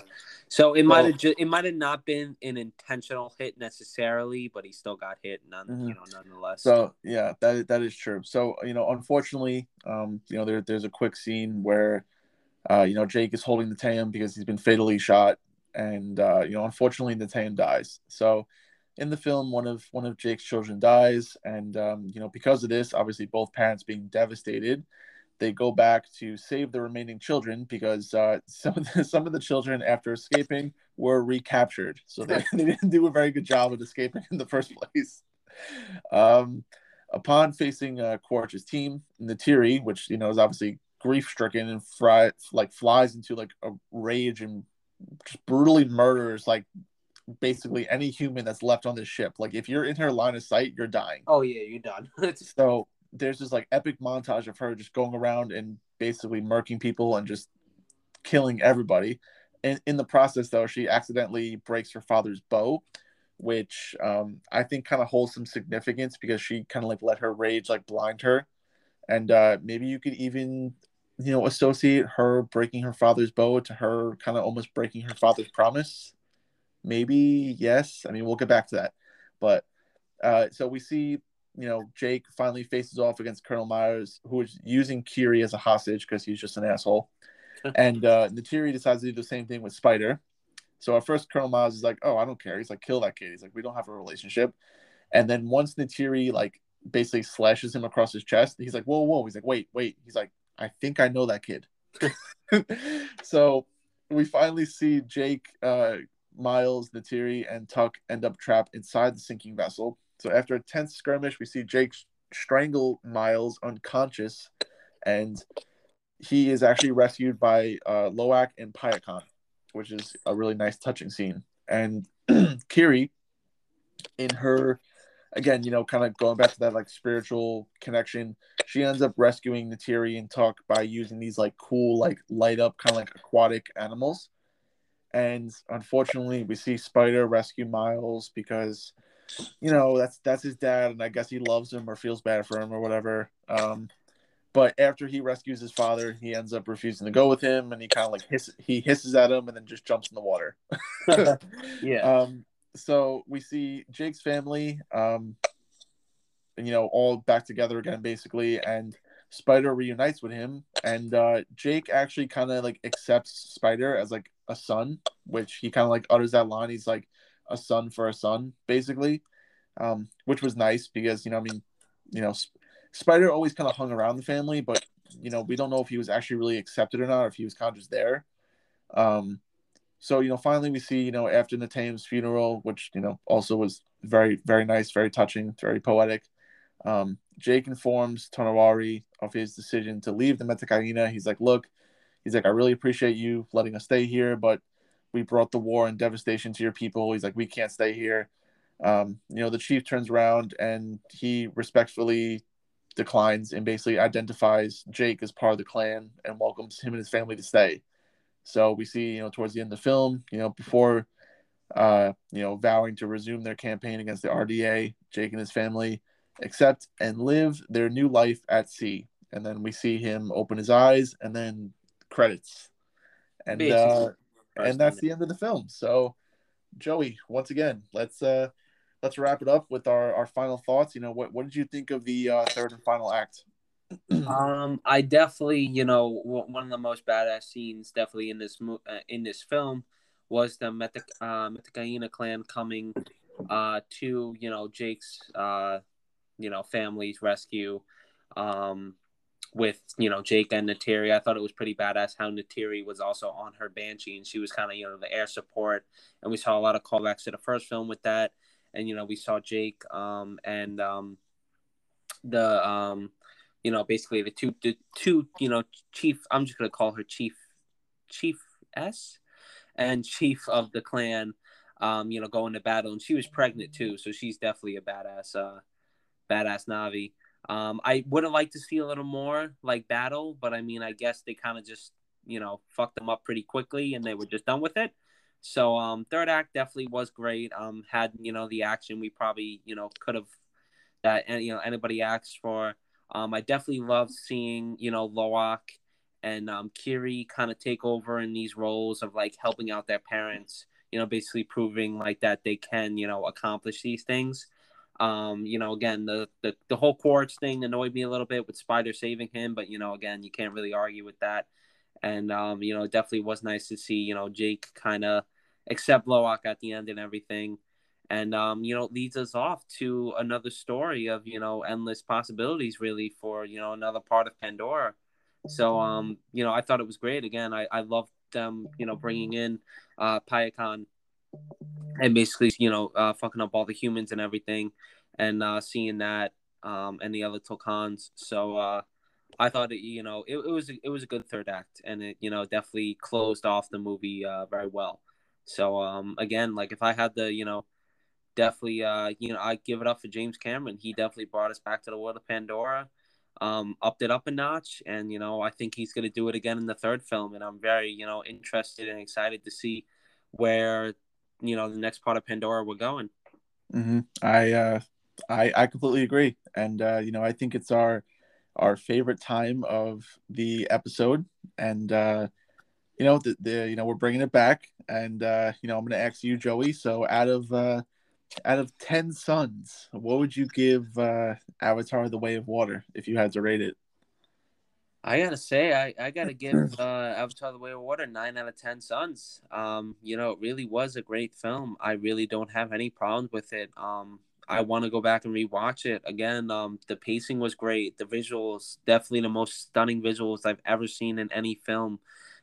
So it might have ju- it might have not been an intentional hit necessarily, but he still got hit none mm-hmm. you know nonetheless. So yeah, that that is true. So you know, unfortunately, um, you know, there there's a quick scene where uh, you know, Jake is holding Neteyam because he's been fatally shot, and uh, you know, unfortunately, Neteyam dies. So, in the film, one of one of Jake's children dies, and um, you know, because of this, obviously, both parents being devastated, they go back to save the remaining children because uh, some of the, some of the children, after escaping, were recaptured. So they, they didn't do a very good job of escaping in the first place. Um, upon facing uh, Quaritch's team, Neytiri, which you know is obviously grief stricken and fry, like flies into like a rage and just brutally murders like basically any human that's left on this ship. Like if you're in her line of sight, you're dying. Oh yeah, you're done. so there's this like epic montage of her just going around and basically murking people and just killing everybody. And in the process, though, she accidentally breaks her father's bow, which um, I think kind of holds some significance because she kind of like let her rage like blind her. And uh, maybe you could even you know, associate her breaking her father's bow to her kind of almost breaking her father's promise. Maybe yes. I mean, we'll get back to that. But uh, so we see, you know, Jake finally faces off against Colonel Miles, who is using Kiri as a hostage because he's just an asshole. and uh, Neytiri decides to do the same thing with Spider. So at first, Colonel Miles is like, "Oh, I don't care." He's like, "Kill that kid." He's like, "We don't have a relationship." And then once Neytiri like basically slashes him across his chest, he's like, "Whoa, whoa!" He's like, "Wait, wait!" He's like, I think I know that kid. so we finally see Jake, uh, Miles, Neytiri, and Tuk end up trapped inside the sinking vessel. So after a tense skirmish, we see Jake strangle Miles unconscious, and he is actually rescued by uh, Lo'ak and Payakan, which is a really nice, touching scene. And Kiri, in her again, you know, kind of going back to that like spiritual connection, she ends up rescuing Neytiri and Tuk by using these like cool, like light up kind of like aquatic animals. And unfortunately, we see Spider rescue Miles because, you know, that's that's his dad, and I guess he loves him or feels bad for him or whatever. Um, but after he rescues his father, he ends up refusing to go with him, and he kind of like hiss, he hisses at him and then just jumps in the water. yeah. Um, so we see Jake's family, um, you know, all back together again, basically, and Spider reunites with him, and uh, Jake actually kind of like accepts Spider as like a son, which he kind of like utters that line. He's like a son for a son, basically, um, which was nice because you know, I mean, you know, Spider always kind of hung around the family, but you know, we don't know if he was actually really accepted or not, or if he was kind of just there. Um, so you know finally we see you know after Neteyam's funeral which you know also was very very nice very touching very poetic um, jake informs Tonowari of his decision to leave the Metkayina. he's like look he's like i really appreciate you letting us stay here but we brought the war and devastation to your people. He's like we can't stay here. Um, you know the chief turns around and he respectfully declines and basically identifies jake as part of the clan and welcomes him and his family to stay. So we see, you know, towards the end of the film, you know, before, uh, you know, vowing to resume their campaign against the RDA, Jake and his family accept and live their new life at sea. And then we see him open his eyes, and then credits, and uh, and that's the end of the film. So, Joey, once again, let's uh, let's wrap it up with our our final thoughts. You know, what what did you think of the uh, third and final act? um, I definitely, you know, one of the most badass scenes, definitely in this mo- uh, in this film, was the Meta uh, clan coming uh, to you know Jake's uh, you know family's rescue, um, with you know Jake and Neytiri. I thought it was pretty badass how Neytiri was also on her Banshee and she was kind of you know the air support, and we saw a lot of callbacks to the first film with that, and you know we saw Jake um, and um, the um, you know, basically the two the two, you know, chief I'm just gonna call her chief Chief S and chief of the clan. Um, you know, going to battle, and she was pregnant too, so she's definitely a badass, uh, badass Na'vi. Um, I would have liked to see a little more like battle, but I mean, I guess they kind of just you know fucked them up pretty quickly, and they were just done with it. So um, third act definitely was great. Um, had you know the action we probably you know could have that you know anybody asked for. Um, I definitely loved seeing you know Lo'ak and um, Kiri kind of take over in these roles of like helping out their parents. You know, basically proving like that they can you know accomplish these things. Um, you know, again, the, the the whole Quaritch thing annoyed me a little bit with Spider saving him, but you know, again, you can't really argue with that. And um, you know, it definitely was nice to see you know Jake kind of accept Lo'ak at the end and everything. And um, you know leads us off to another story of you know endless possibilities really for you know another part of pandora. So um you know i thought it was great. Again i i loved them you know bringing in uh Payakan and basically you know uh fucking up all the humans and everything and uh seeing that um and the other Tokans so uh I thought it, you know, it, it was it was a good third act, and it, you know, definitely closed off the movie uh, very well. So, um, again, like if I had the, you know, definitely, uh, you know, I give it up for James Cameron. He definitely brought us back to the world of Pandora, um, upped it up a notch, and you know, I think he's going to do it again in the third film. And I'm very, you know, interested and excited to see where, you know, the next part of Pandora we're going. Mm-hmm. I, uh, I, I completely agree, and uh, you know, I think it's our our favorite time of the episode, and uh, you know, the, the you know we're bringing it back, and uh, you know, I'm going to ask you, Joey. So, out of uh, out of 10 suns, what would you give uh, Avatar The Way of Water if you had to rate it? I gotta say, I, I gotta give uh, Avatar: The Way of Water nine out of ten suns. Um, you know, it really was a great film. I really don't have any problems with it. Um, I want to go back and rewatch it again. Um, the pacing was great. The visuals, definitely the most stunning visuals I've ever seen in any film.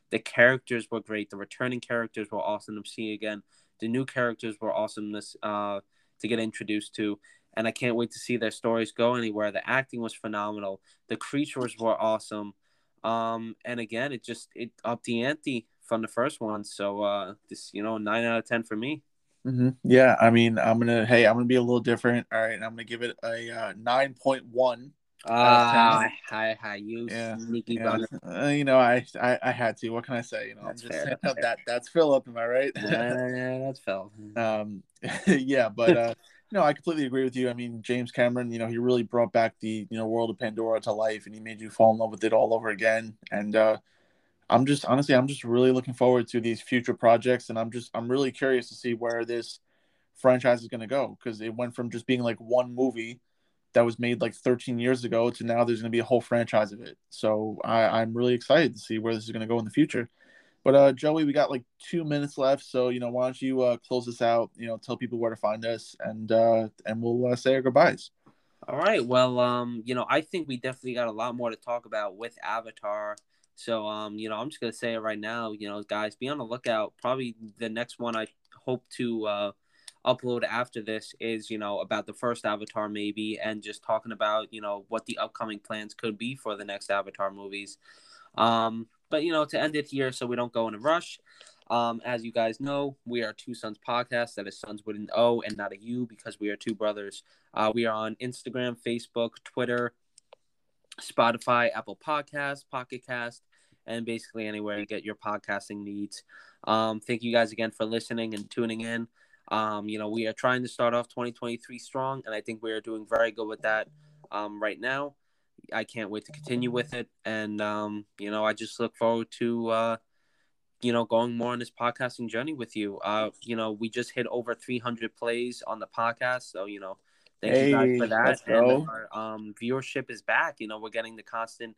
The characters were great. The returning characters were awesome to see again. The new characters were awesome this uh, to get introduced to, and I can't wait to see their stories go anywhere. The acting was phenomenal. The creatures were awesome. Um, and again, it just it upped the ante from the first one. So uh, this you know nine out of ten for me. Mm-hmm. Yeah, I mean, I'm gonna hey, I'm gonna be a little different. All right, I'm gonna give it a uh, nine point one. Ah, uh, hi, hi, you yeah, sneaky yeah. Uh, you know, I, I, I had to. What can I say? You know, that's I'm just fair, that's that. That's Philip. Am I right? yeah, yeah, that's Phil. Um, yeah, but uh, know, I completely agree with you. I mean, James Cameron, you know, he really brought back the you know world of Pandora to life, and he made you fall in love with it all over again. And uh, I'm just honestly, I'm just really looking forward to these future projects, and I'm just I'm really curious to see where this franchise is going to go because it went from just being like one movie that was made like 13 years ago to now there's going to be a whole franchise of it. So I, I'm really excited to see where this is going to go in the future. But uh, Joey, we got like two minutes left, so you know, why don't you uh, close this out? You know, tell people where to find us, and uh, and we'll uh, say our goodbyes. All right. Well, um, you know, I think we definitely got a lot more to talk about with Avatar. So, um, you know, I'm just gonna say it right now. You know, guys, be on the lookout. Probably the next one I hope to uh, upload after this is you know about the first avatar maybe and just talking about you know what the upcoming plans could be for the next avatar movies um but you know to end it here so we don't go in a rush um as you guys know we are two sons podcast that is sons with an o and not a u because we are two brothers. Uh we are on instagram facebook twitter spotify apple podcast pocket cast and basically anywhere you get your podcasting needs. Um thank you guys again for listening and tuning in. Um, you know, we are trying to start off 2023 strong, and I think we are doing very good with that um, right now. I can't wait to continue with it, and um, you know, I just look forward to uh, you know going more on this podcasting journey with you. Uh, you know, we just hit over 300 plays on the podcast, so you know, thank hey, you guys for that. And our um, viewership is back. You know, we're getting the constant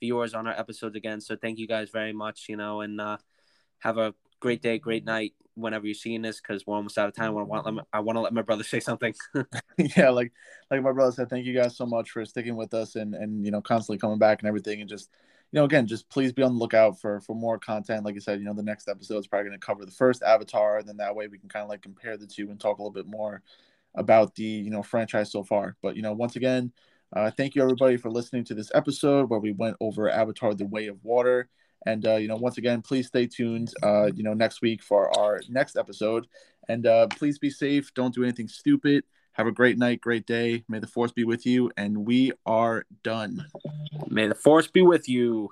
viewers on our episodes again, so thank you guys very much. You know, and uh, have a great day, great night whenever you're seeing this because we're almost out of time. I want, my, I want to let my brother say something. yeah, like like my brother said, thank you guys so much for sticking with us and and you know constantly coming back and everything and just you know again just please be on the lookout for for more content. Like I said, you know the next episode is probably going to cover the first Avatar, and then that way we can kind of like compare the two and talk a little bit more about the you know franchise so far. But you know once again. Uh, thank you everybody for listening to this episode where we went over Avatar: The Way of Water. And uh, you know, once again, please stay tuned. Uh, you know, next week for our next episode. And uh, please be safe. Don't do anything stupid. Have a great night, great day. May the force be with you. And we are done. May the force be with you.